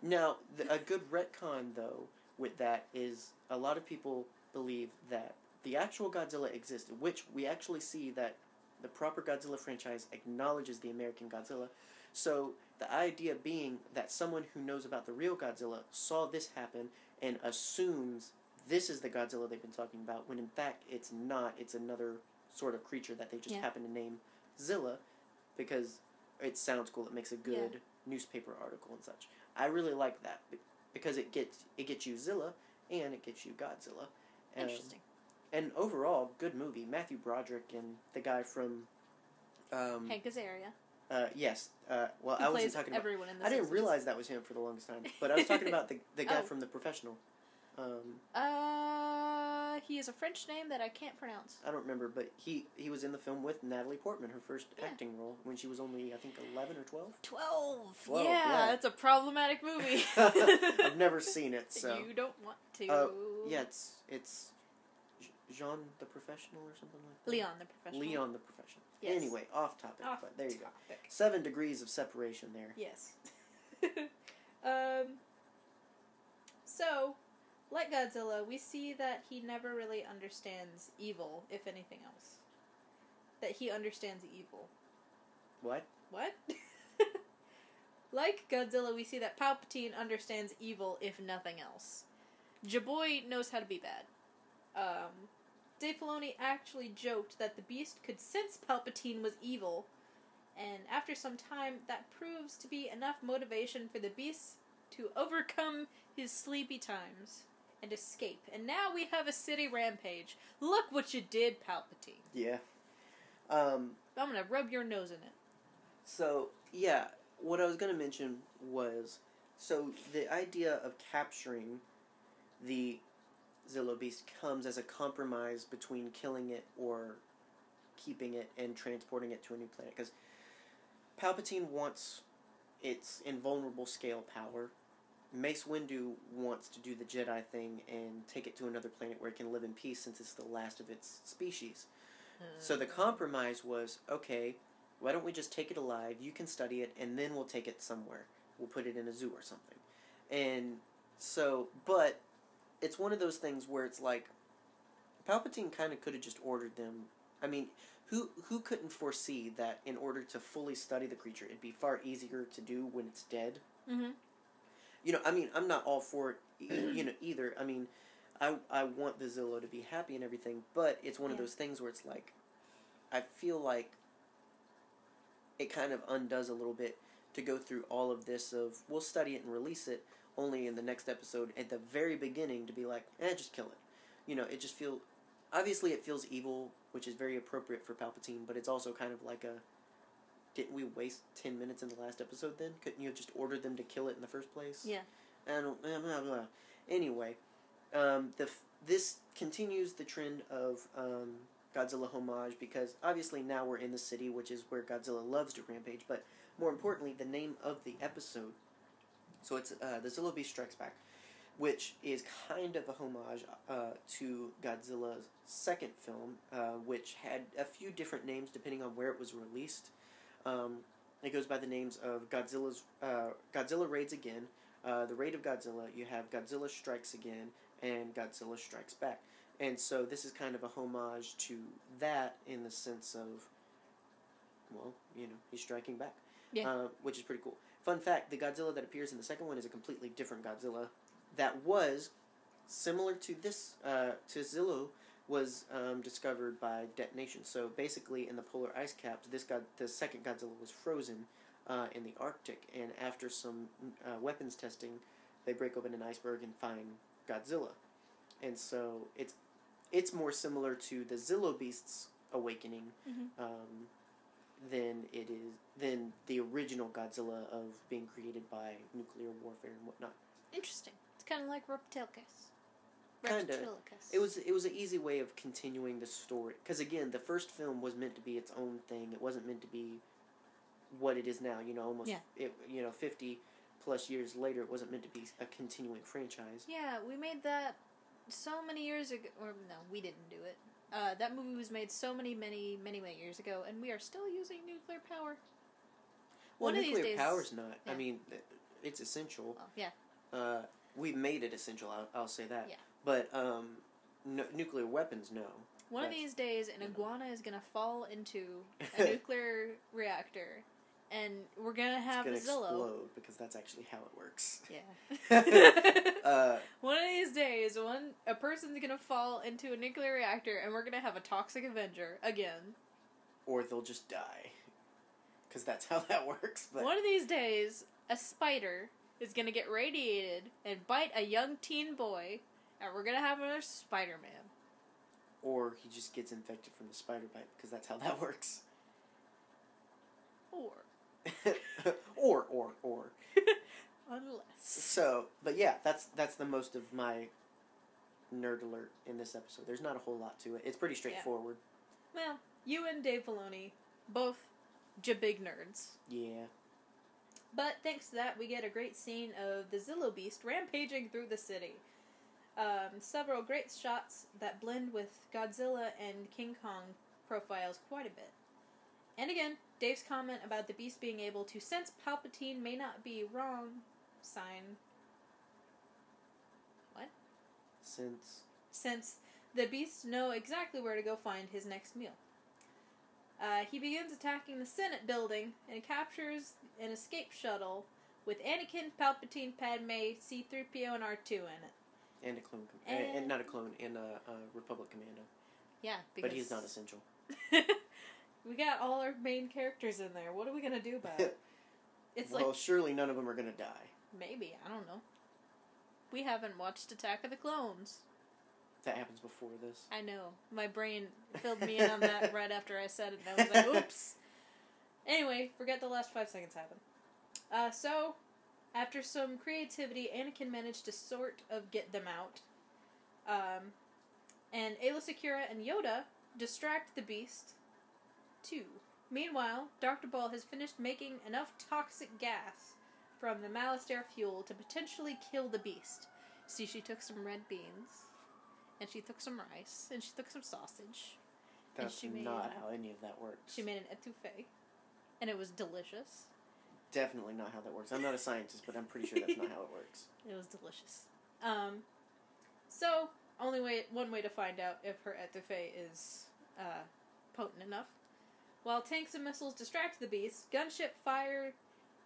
Now, the, a good retcon though with that is a lot of people believe that the actual Godzilla existed, which we actually see that the proper Godzilla franchise acknowledges the American Godzilla. So the idea being that someone who knows about the real Godzilla saw this happen and assumes this is the Godzilla they've been talking about, when in fact it's not. It's another sort of creature that they just Yeah. happen to name Zilla because it sounds cool. It makes a good newspaper article and such. I really like that because it gets it gets you Zilla and it gets you Godzilla. Um, Interesting. and overall, good movie. Matthew Broderick and the guy from. Um, Hank Azaria. uh, yes. Uh, well, Who I wasn't talking about. everyone in the I didn't realize that was him for the longest time, but I was talking about the the guy Oh. from The Professional. Um, Uh, he is a French name that I can't pronounce. I don't remember, but he he was in the film with Natalie Portman, her first Yeah. acting role when she was only I think eleven or twelve. Twelve. Twelve, yeah, yeah. it's a problematic movie. I've never seen it, so You don't want to. Uh, yeah, it's it's Jean the Professional or something like that. Leon the professional. Leon the Professional. Yes. Anyway, off topic, Off but there you go. topic. Seven degrees of separation there. Yes. um. So, like Godzilla, we see that he never really understands evil, if anything else. That he understands evil. What? What? like Godzilla, we see that Palpatine understands evil, if nothing else. Jaboy knows how to be bad. Um, Dave Filoni actually joked that the Beast could sense Palpatine was evil, and after some time, that proves to be enough motivation for the Beast to overcome his sleepy times and escape. And now we have a city rampage. Look what you did, Palpatine. Yeah. Um. I'm gonna rub your nose in it. So yeah, what I was gonna mention was so the idea of capturing the Zillo Beast comes as a compromise between killing it or keeping it and transporting it to a new planet because Palpatine wants its invulnerable scale power. Mace Windu wants to do the Jedi thing and take it to another planet where it can live in peace since it's the last of its species. So the compromise was okay, why don't we just take it alive? You can study it, and then we'll take it somewhere. We'll put it in a zoo or something. And so, but it's one of those things where it's like Palpatine kind of could have just ordered them. I mean, who who couldn't foresee that in order to fully study the creature, it'd be far easier to do when it's dead. Mm-hmm. You know, I mean, I'm not all for it, you know, either. I mean, I I want the Zillo to be happy and everything, but it's one of those things where it's like, I feel like it kind of undoes a little bit to go through all of this of we'll study it and release it only in the next episode at the very beginning to be like, eh, just kill it. You know, it just feel obviously it feels evil, which is very appropriate for Palpatine, but it's also kind of like a didn't we waste ten minutes in the last episode? Then couldn't you have just ordered them to kill it in the first place? Yeah. And blah, blah, blah. anyway, um, the this continues the trend of um, Godzilla homage because obviously now we're in the city, which is where Godzilla loves to rampage. But more importantly, the name of the episode. So it's uh, the Zillo Beast Strikes Back, which is kind of a homage uh, to Godzilla's second film, uh, which had a few different names depending on where it was released. Um, it goes by the names of Godzilla's uh, Godzilla Raids Again, uh, the Raid of Godzilla. You have Godzilla Strikes Again and Godzilla Strikes Back, and so this is kind of a homage to that in the sense of, well, you know, he's striking back, Yeah. uh, which is pretty cool. Fun fact: the Godzilla that appears in the second one is a completely different Godzilla that was similar to this uh, to Zillo was um, discovered by detonation. So basically, in the polar ice caps, this god, the second Godzilla was frozen uh, in the Arctic, and after some uh, weapons testing, they break open an iceberg and find Godzilla, and so it's it's more similar to the Zillo Beast's awakening Mhm. um, than it is than the original Godzilla of being created by nuclear warfare and whatnot. Interesting. It's It's kind of like Reptilicus. Kinda. It was it was an easy way of continuing the story because again, the first film was meant to be its own thing. It wasn't meant to be what it is now. You know, almost Yeah. it, you know fifty plus years later, it wasn't meant to be a continuing franchise. Yeah, we made that so many years ago. Or no, we didn't do it. Uh, that movie was made so many, many, many, many years ago, and we are still using nuclear power. Well, One of nuclear days- power's not. I mean, it's essential. Well, yeah, Uh, we've made it essential. I'll, I'll say that. Yeah. But um, no, nuclear weapons, no. one of these days, an iguana is gonna fall into a nuclear reactor, and we're gonna have it's a gonna Zillo. explode because that's actually how it works. Yeah. Uh, One of these days, one a person's gonna fall into a nuclear reactor, and we're gonna have a toxic Avenger again. or they'll just die. Because that's how that works. But One of these days, a spider is gonna get radiated and bite a young teen boy, and we're gonna have another Spider-Man. or he just gets infected from the spider bite because that's how that works. Or or or or. unless So, but yeah, that's that's the most of my nerd alert in this episode. There's not a whole lot to it. It's pretty straightforward. well, you and Dave Filoni, both j big nerds. Yeah. But thanks to that, we get a great scene of the Zillo Beast rampaging through the city. Um, several great shots that blend with Godzilla and King Kong profiles quite a bit. And again, Dave's comment about the Beast being able to sense Palpatine may not be wrong. Sign. What? Since Since the Beasts know exactly where to go find his next meal. Uh, he begins attacking the Senate building and captures an escape shuttle with Anakin, Palpatine, Padme, C-3PO, and R2 in it. And a clone, com- and, and not a clone, and a, a Republic Commando, Yeah, because but he's not essential. we got all our main characters in there. What are we gonna do about it? It's well, like surely none of them are gonna die. maybe I don't know. We haven't watched Attack of the Clones. That happens before this. I know my brain filled me in on that right after I said it, and I was like, "Oops." Anyway, forget the last five seconds happened. Uh, so, after some creativity, Anakin managed to sort of get them out. Um, and Aayla Secura and Yoda distract the beast, too. Meanwhile, Dr. Boll has finished making enough toxic gas from the Malastare fuel to potentially kill the beast. See, she took some red beans, and she took some rice, and she took some sausage. And she made, not how any of that works. She made an etouffee, and it was delicious. Definitely not how that works. I'm not a scientist, but I'm pretty sure that's not how it works. It was delicious. Um, so only way, one way to find out if her etouffee is uh, potent enough. While tanks and missiles distract the beast, gunship fire,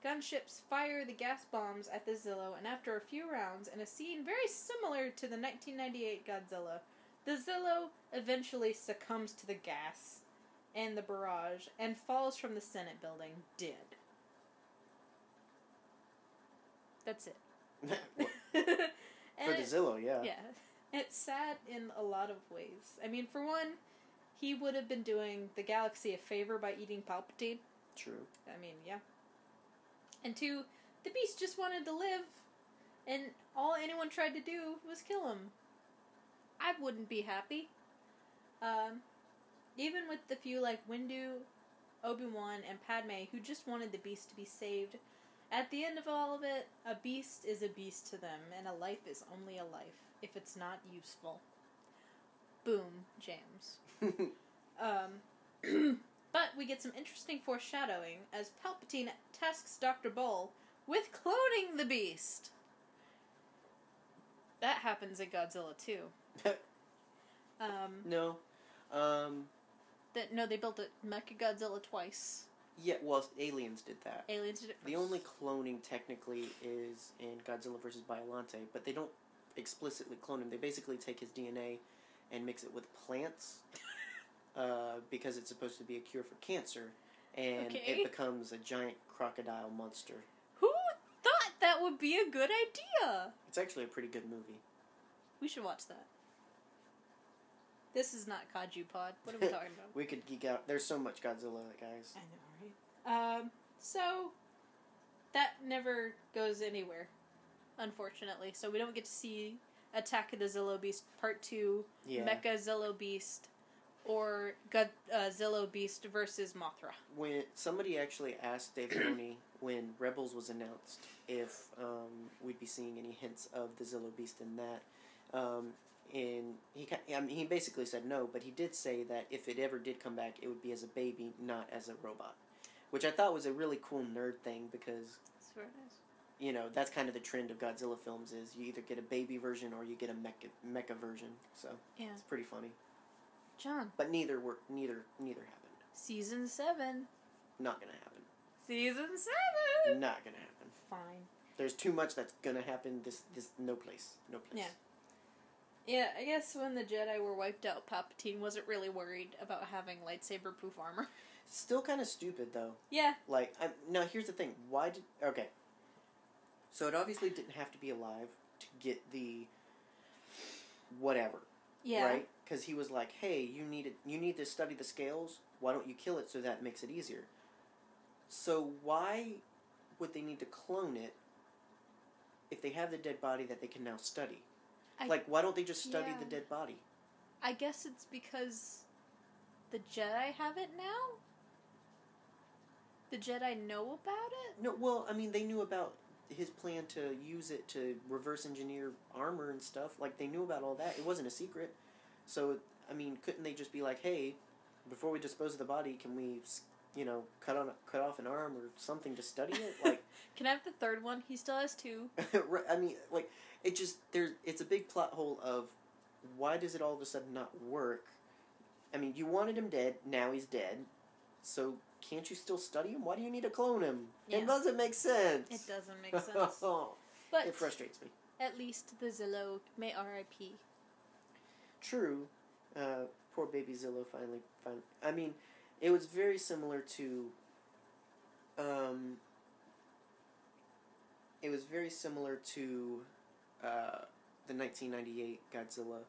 gunships fire the gas bombs at the Zillo, and after a few rounds and a scene very similar to the 1998 Godzilla, the Zillo eventually succumbs to the gas and the barrage and falls from the Senate building dead. That's it. For the it- Zillo, yeah. yeah. It's sad in a lot of ways. I mean, for one, he would have been doing the galaxy a favor by eating Palpatine. True. I mean, yeah. And two, the beast just wanted to live, and all anyone tried to do was kill him. I wouldn't be happy. Um, even with the few like Windu, Obi Wan, and Padme who just wanted the beast to be saved, at the end of all of it, a beast is a beast to them, and a life is only a life if it's not useful. Boom, jams. Um, but we get some interesting foreshadowing as Palpatine tasks Dr. Boll with cloning the beast. That happens in Godzilla too. Um, no. Um, that no, they built a Mecha Godzilla twice. Yeah, well, aliens did that. Aliens did it first. The only cloning technically is in Godzilla vs. Biollante, but they don't explicitly clone him. They basically take his DNA and mix it with plants uh, because it's supposed to be a cure for cancer, and Okay. it becomes a giant crocodile monster. Who thought that would be a good idea? It's actually a pretty good movie. We should watch that. This is not Kaju Pod. What are we talking about? We could geek out. There's so much Godzilla, guys. I know, right? Um, so that never goes anywhere. unfortunately. So we don't get to see Attack of the Zillo Beast Part Two, Yeah. Mecha Zillo Beast, or God, uh, Zillo Beast versus Mothra. when somebody actually asked Dave Filoni when Rebels was announced if um, we'd be seeing any hints of the Zillo Beast in that, um, and he I mean, he basically said no, but he did say that if it ever did come back, it would be as a baby, not as a robot, which I thought was a really cool nerd thing because you know that's kind of the trend of Godzilla films is you either get a baby version or you get a mecha mecha version, so Yeah, it's pretty funny. John. But neither were neither neither happened. Season seven. Not gonna happen. Season seven. Not gonna happen. Fine. There's too much that's gonna happen. This, this, no place, no place. Yeah. Yeah, I guess when the Jedi were wiped out, Palpatine wasn't really worried about having lightsaber proof armor. Still kind of stupid though. Yeah. Like, I now here's the thing. Why did okay? So it obviously didn't have to be alive to get the whatever, Yeah. right? Because he was like, "Hey, you need it. You need to study the scales. Why don't you kill it so that makes it easier?" So why would they need to clone it if they have the dead body that they can now study? I- like, why don't they just study Yeah. the dead body? I guess it's because the Jedi have it now. The Jedi know about it. No, well, I mean, they knew about his plan to use it to reverse engineer armor and stuff. Like, they knew about all that. It wasn't a secret. So, I mean, couldn't they just be like, hey, before we dispose of the body, can we, you know, cut on cut off an arm or something to study it? Like, Can I have the third one? He still has two. right, I mean, like, it just there's it's a big plot hole of why does it all of a sudden not work? I mean, you wanted him dead. Now he's dead. So can't you still study him? Why do you need to clone him? Yeah. It doesn't make sense. It doesn't make sense. But it frustrates me. at least the Zillo may R.I.P. True. Uh, poor baby Zillo finally. Fin- I mean, it was very similar to. Um, it was very similar to uh, the 1998 Godzilla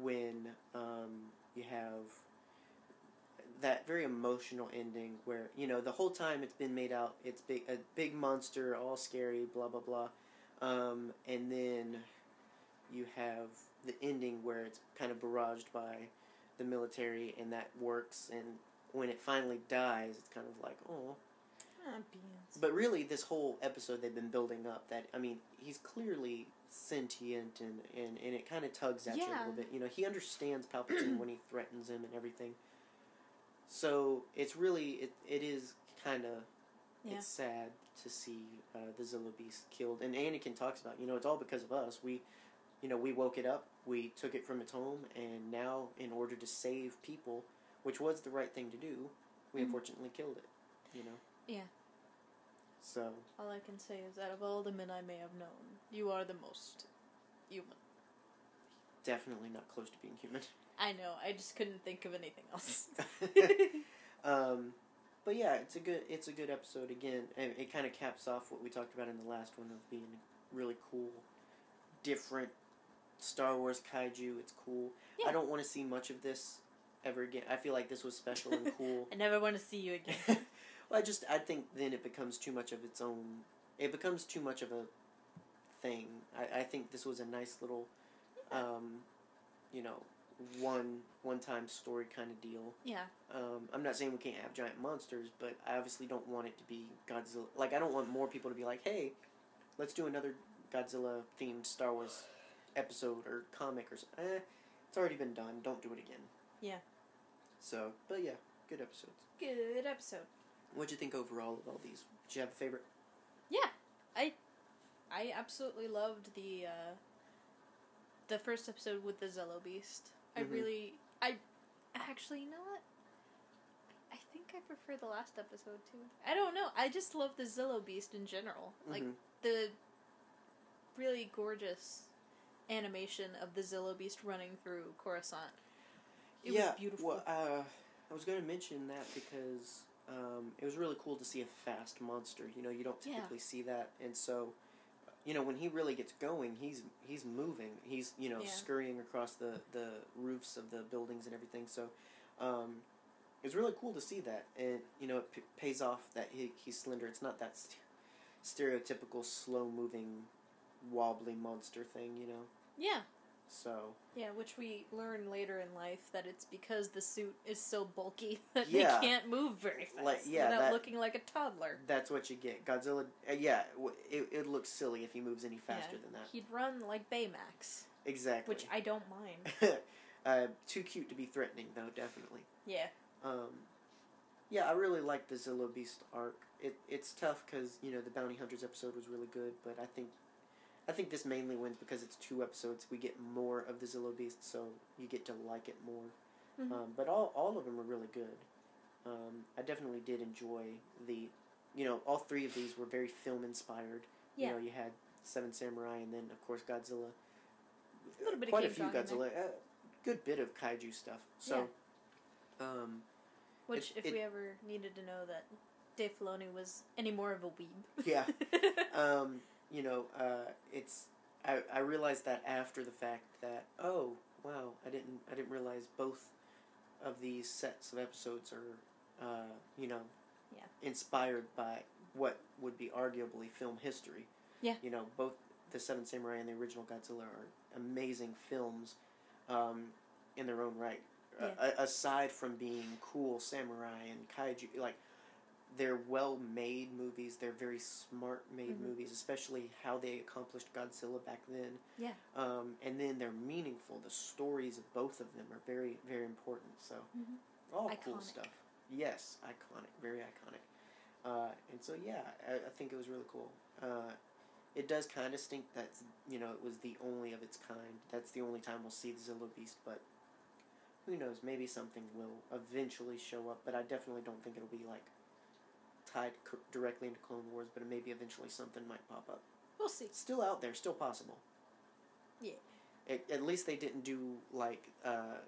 when um, you have that very emotional ending where you know the whole time it's been made out it's big a big monster all scary blah blah blah um, and then you have the ending where it's kind of barraged by the military and that works and when it finally dies it's kind of like oh. But really this whole episode they've been building up that i mean he's clearly sentient and, and, and it kind of tugs at you a little bit you know he understands palpatine when he threatens him and everything so it's really it, it is kind of Yeah. it's sad to see uh, the Zillo Beast killed. And Anakin talks about, you know, it's all because of us. We, you know, we woke it up, we took it from its home, and now, in order to save people, which was the right thing to do, we Mhm. unfortunately killed it. You know. Yeah. So All I can say is, out of all the men I may have known, you are the most human. definitely not close to being human. I know. I just couldn't think of anything else. um, but yeah, it's a good it's a good episode again, and it kind of caps off what we talked about in the last one of being really cool, different Star Wars kaiju. It's cool. Yeah. I don't want to see much of this ever again. I feel like this was special and cool. I never want to see you again. well, I just I think then it becomes too much of its own. It becomes too much of a thing. I, I think this was a nice little, um, you know, one one time story kind of deal. Yeah. Um, I'm not saying we can't have giant monsters, but I obviously don't want it to be Godzilla. Like I don't want more people to be like, hey, let's do another Godzilla themed Star Wars episode or comic or something. Eh, it's already been done. Don't do it again. Yeah. So, but yeah, good episodes. Good episode. What'd you think overall of all these? Did you have a favorite? Yeah, I, I absolutely loved the uh, the first episode with the Zillo Beast. I Mhm. really, I actually, you know what? I think I prefer the last episode too. I don't know. I just love the Zillo Beast in general. Like Mhm. the really gorgeous animation of the Zillo Beast running through Coruscant. It yeah, was beautiful. Well, uh, I was going to mention that because um, it was really cool to see a fast monster. You know, you don't Yeah. typically see that, and so, you know, when he really gets going, he's he's moving. He's you know Yeah. scurrying across the the roofs of the buildings and everything. So, um, it was really cool to see that, and you know, it p- pays off that he, he's slender. It's not that st- stereotypical slow moving wobbly monster thing, you know. Yeah. So Yeah, which we learn later in life that it's because the suit is so bulky that Yeah. they can't move very fast Like, yeah, without that- looking like a toddler. that's what you get. Godzilla, uh, yeah, w- it it looks silly if he moves any faster Yeah. than that. He'd run like Baymax, Exactly. which I don't mind. uh, too cute to be threatening, though. Definitely. Yeah. Um, yeah, I really like the Zillo Beast arc. It it's tough because you know the Bounty Hunters episode was really good, but I think I think this mainly wins because it's two episodes. We get more of the Zillo Beast, so you get to like it more. Mhm. Um, but all all of them are really good. Um, I definitely did enjoy the, you know, all three of these were very film inspired. Yeah. You know, you had Seven Samurai, and then of course Godzilla. A little bit of Quite a few Godzilla. A good bit of kaiju stuff. So. Um, Which, It- if it- we ever needed to know that Dave Filoni was any more of a weeb. Yeah. um, you know, uh, it's I, I realized that after the fact that oh wow I didn't I didn't realize both of these sets of episodes are uh, you know Yeah. inspired by what would be arguably film history. Yeah. You know, both the Seven Samurai and the original Godzilla are amazing films um, in their own right. Yeah. A- aside from being cool samurai and kaiju, like they're well made movies. They're very smart made Mhm. movies, especially how they accomplished Godzilla back then. Yeah. Um, and then they're meaningful. The stories of both of them are very, very important. So, Mhm. all cool stuff. Yes, iconic, very iconic. Uh, and so, yeah, I, I think it was really cool. Uh, it does kind of stink that you know it was the only of its kind. That's the only time we'll see the Zillo Beast, but who knows? Maybe something will eventually show up. But I definitely don't think it'll be like tied c- directly into Clone Wars. But maybe eventually something might pop up. we'll see. Still out there, still possible. Yeah. At, at least they didn't do like uh,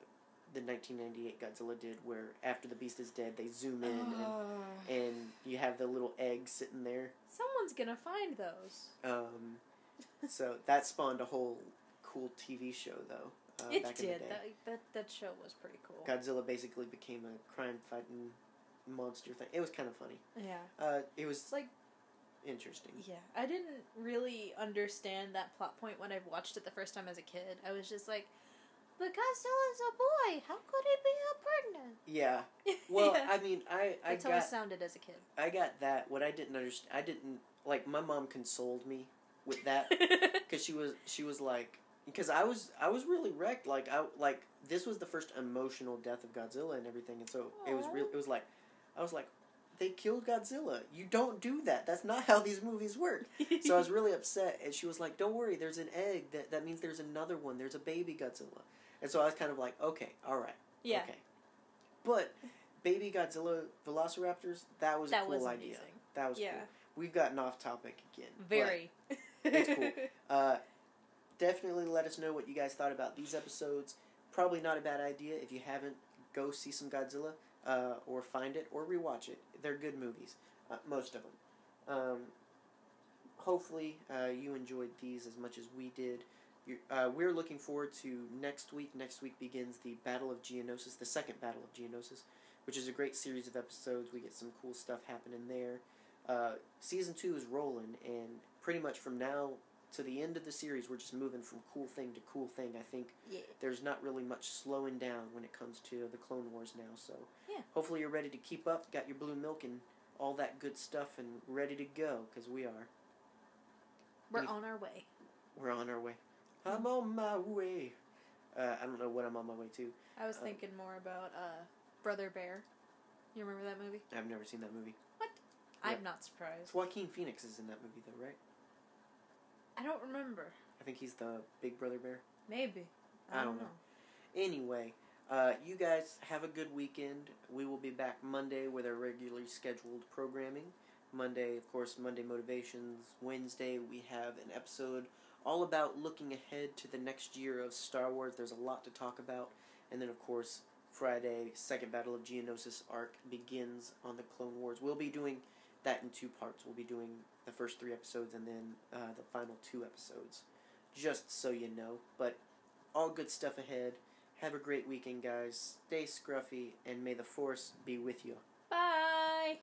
the 1998 Godzilla did, where after the beast is dead, they zoom in and, Uh, and you have the little egg sitting there. someone's gonna find those. Um, so that spawned a whole cool TV show, though. Uh, it back in did. the day. That, that that show was pretty cool. Godzilla basically became a crime fighting monster thing. It was kind of funny. Yeah. Uh, it was It's like interesting. yeah, I didn't really understand that plot point when I watched it the first time as a kid. I was just like, "But Godzilla's a boy. How could he be a pregnant?" Yeah. Well, Yeah. I mean, I I That's how I got sounded as a kid. I got that. What I didn't understand, I didn't like. My mom consoled me with that because she was she was like because I was I was really wrecked. Like I like this was the first emotional death of Godzilla and everything, and so it was real. It was like I was like they killed Godzilla. You don't do that. That's not how these movies work. So I was really upset, and she was like, "Don't worry, there's an egg. That that means there's another one. There's a baby Godzilla." And so I was kind of like, "Okay, all right, yeah, okay." But baby Godzilla Velociraptors, that was that a cool was idea. amazing. That was Yeah. cool. We've gotten off topic again. Very. it's cool. uh, definitely let us know what you guys thought about these episodes. Probably not a bad idea. If you haven't, go see some Godzilla uh, or find it or rewatch it. They're good movies, uh, most of them. Um, hopefully, uh, you enjoyed these as much as we did. uh, we're looking forward to next week. Next week begins the Battle of Geonosis, the second Battle of Geonosis, which is a great series of episodes. We get some cool stuff happening there. Uh, season two is rolling, and pretty much from now to the end of the series, we're just moving from cool thing to cool thing. I think yeah. there's not really much slowing down when it comes to the Clone Wars now. So Yeah. hopefully you're ready to keep up, got your blue milk and all that good stuff, and ready to go because we are. We're Any- on our way. We're on our way. I'm on my way. Uh, I don't know what I'm on my way to. I was Um, thinking more about uh, Brother Bear. You remember that movie? I've never seen that movie. What? I'm not surprised. Joaquin Phoenix is in that movie though, right? I don't remember. I think he's the Big Brother Bear. Maybe. I I, don't know. know. Anyway, uh, you guys have a good weekend. We will be back Monday with our regularly scheduled programming. Monday, of course, Monday Motivations. Wednesday, we have an episode all about looking ahead to the next year of Star Wars. There's a lot to talk about. And then, of course, Friday, Second Battle of Geonosis arc begins on the Clone Wars. We'll be doing that in two parts. We'll be doing the first three episodes and then uh, the final two episodes, just so you know. But all good stuff ahead. Have a great weekend, guys. Stay scruffy, and may the Force be with you. Bye.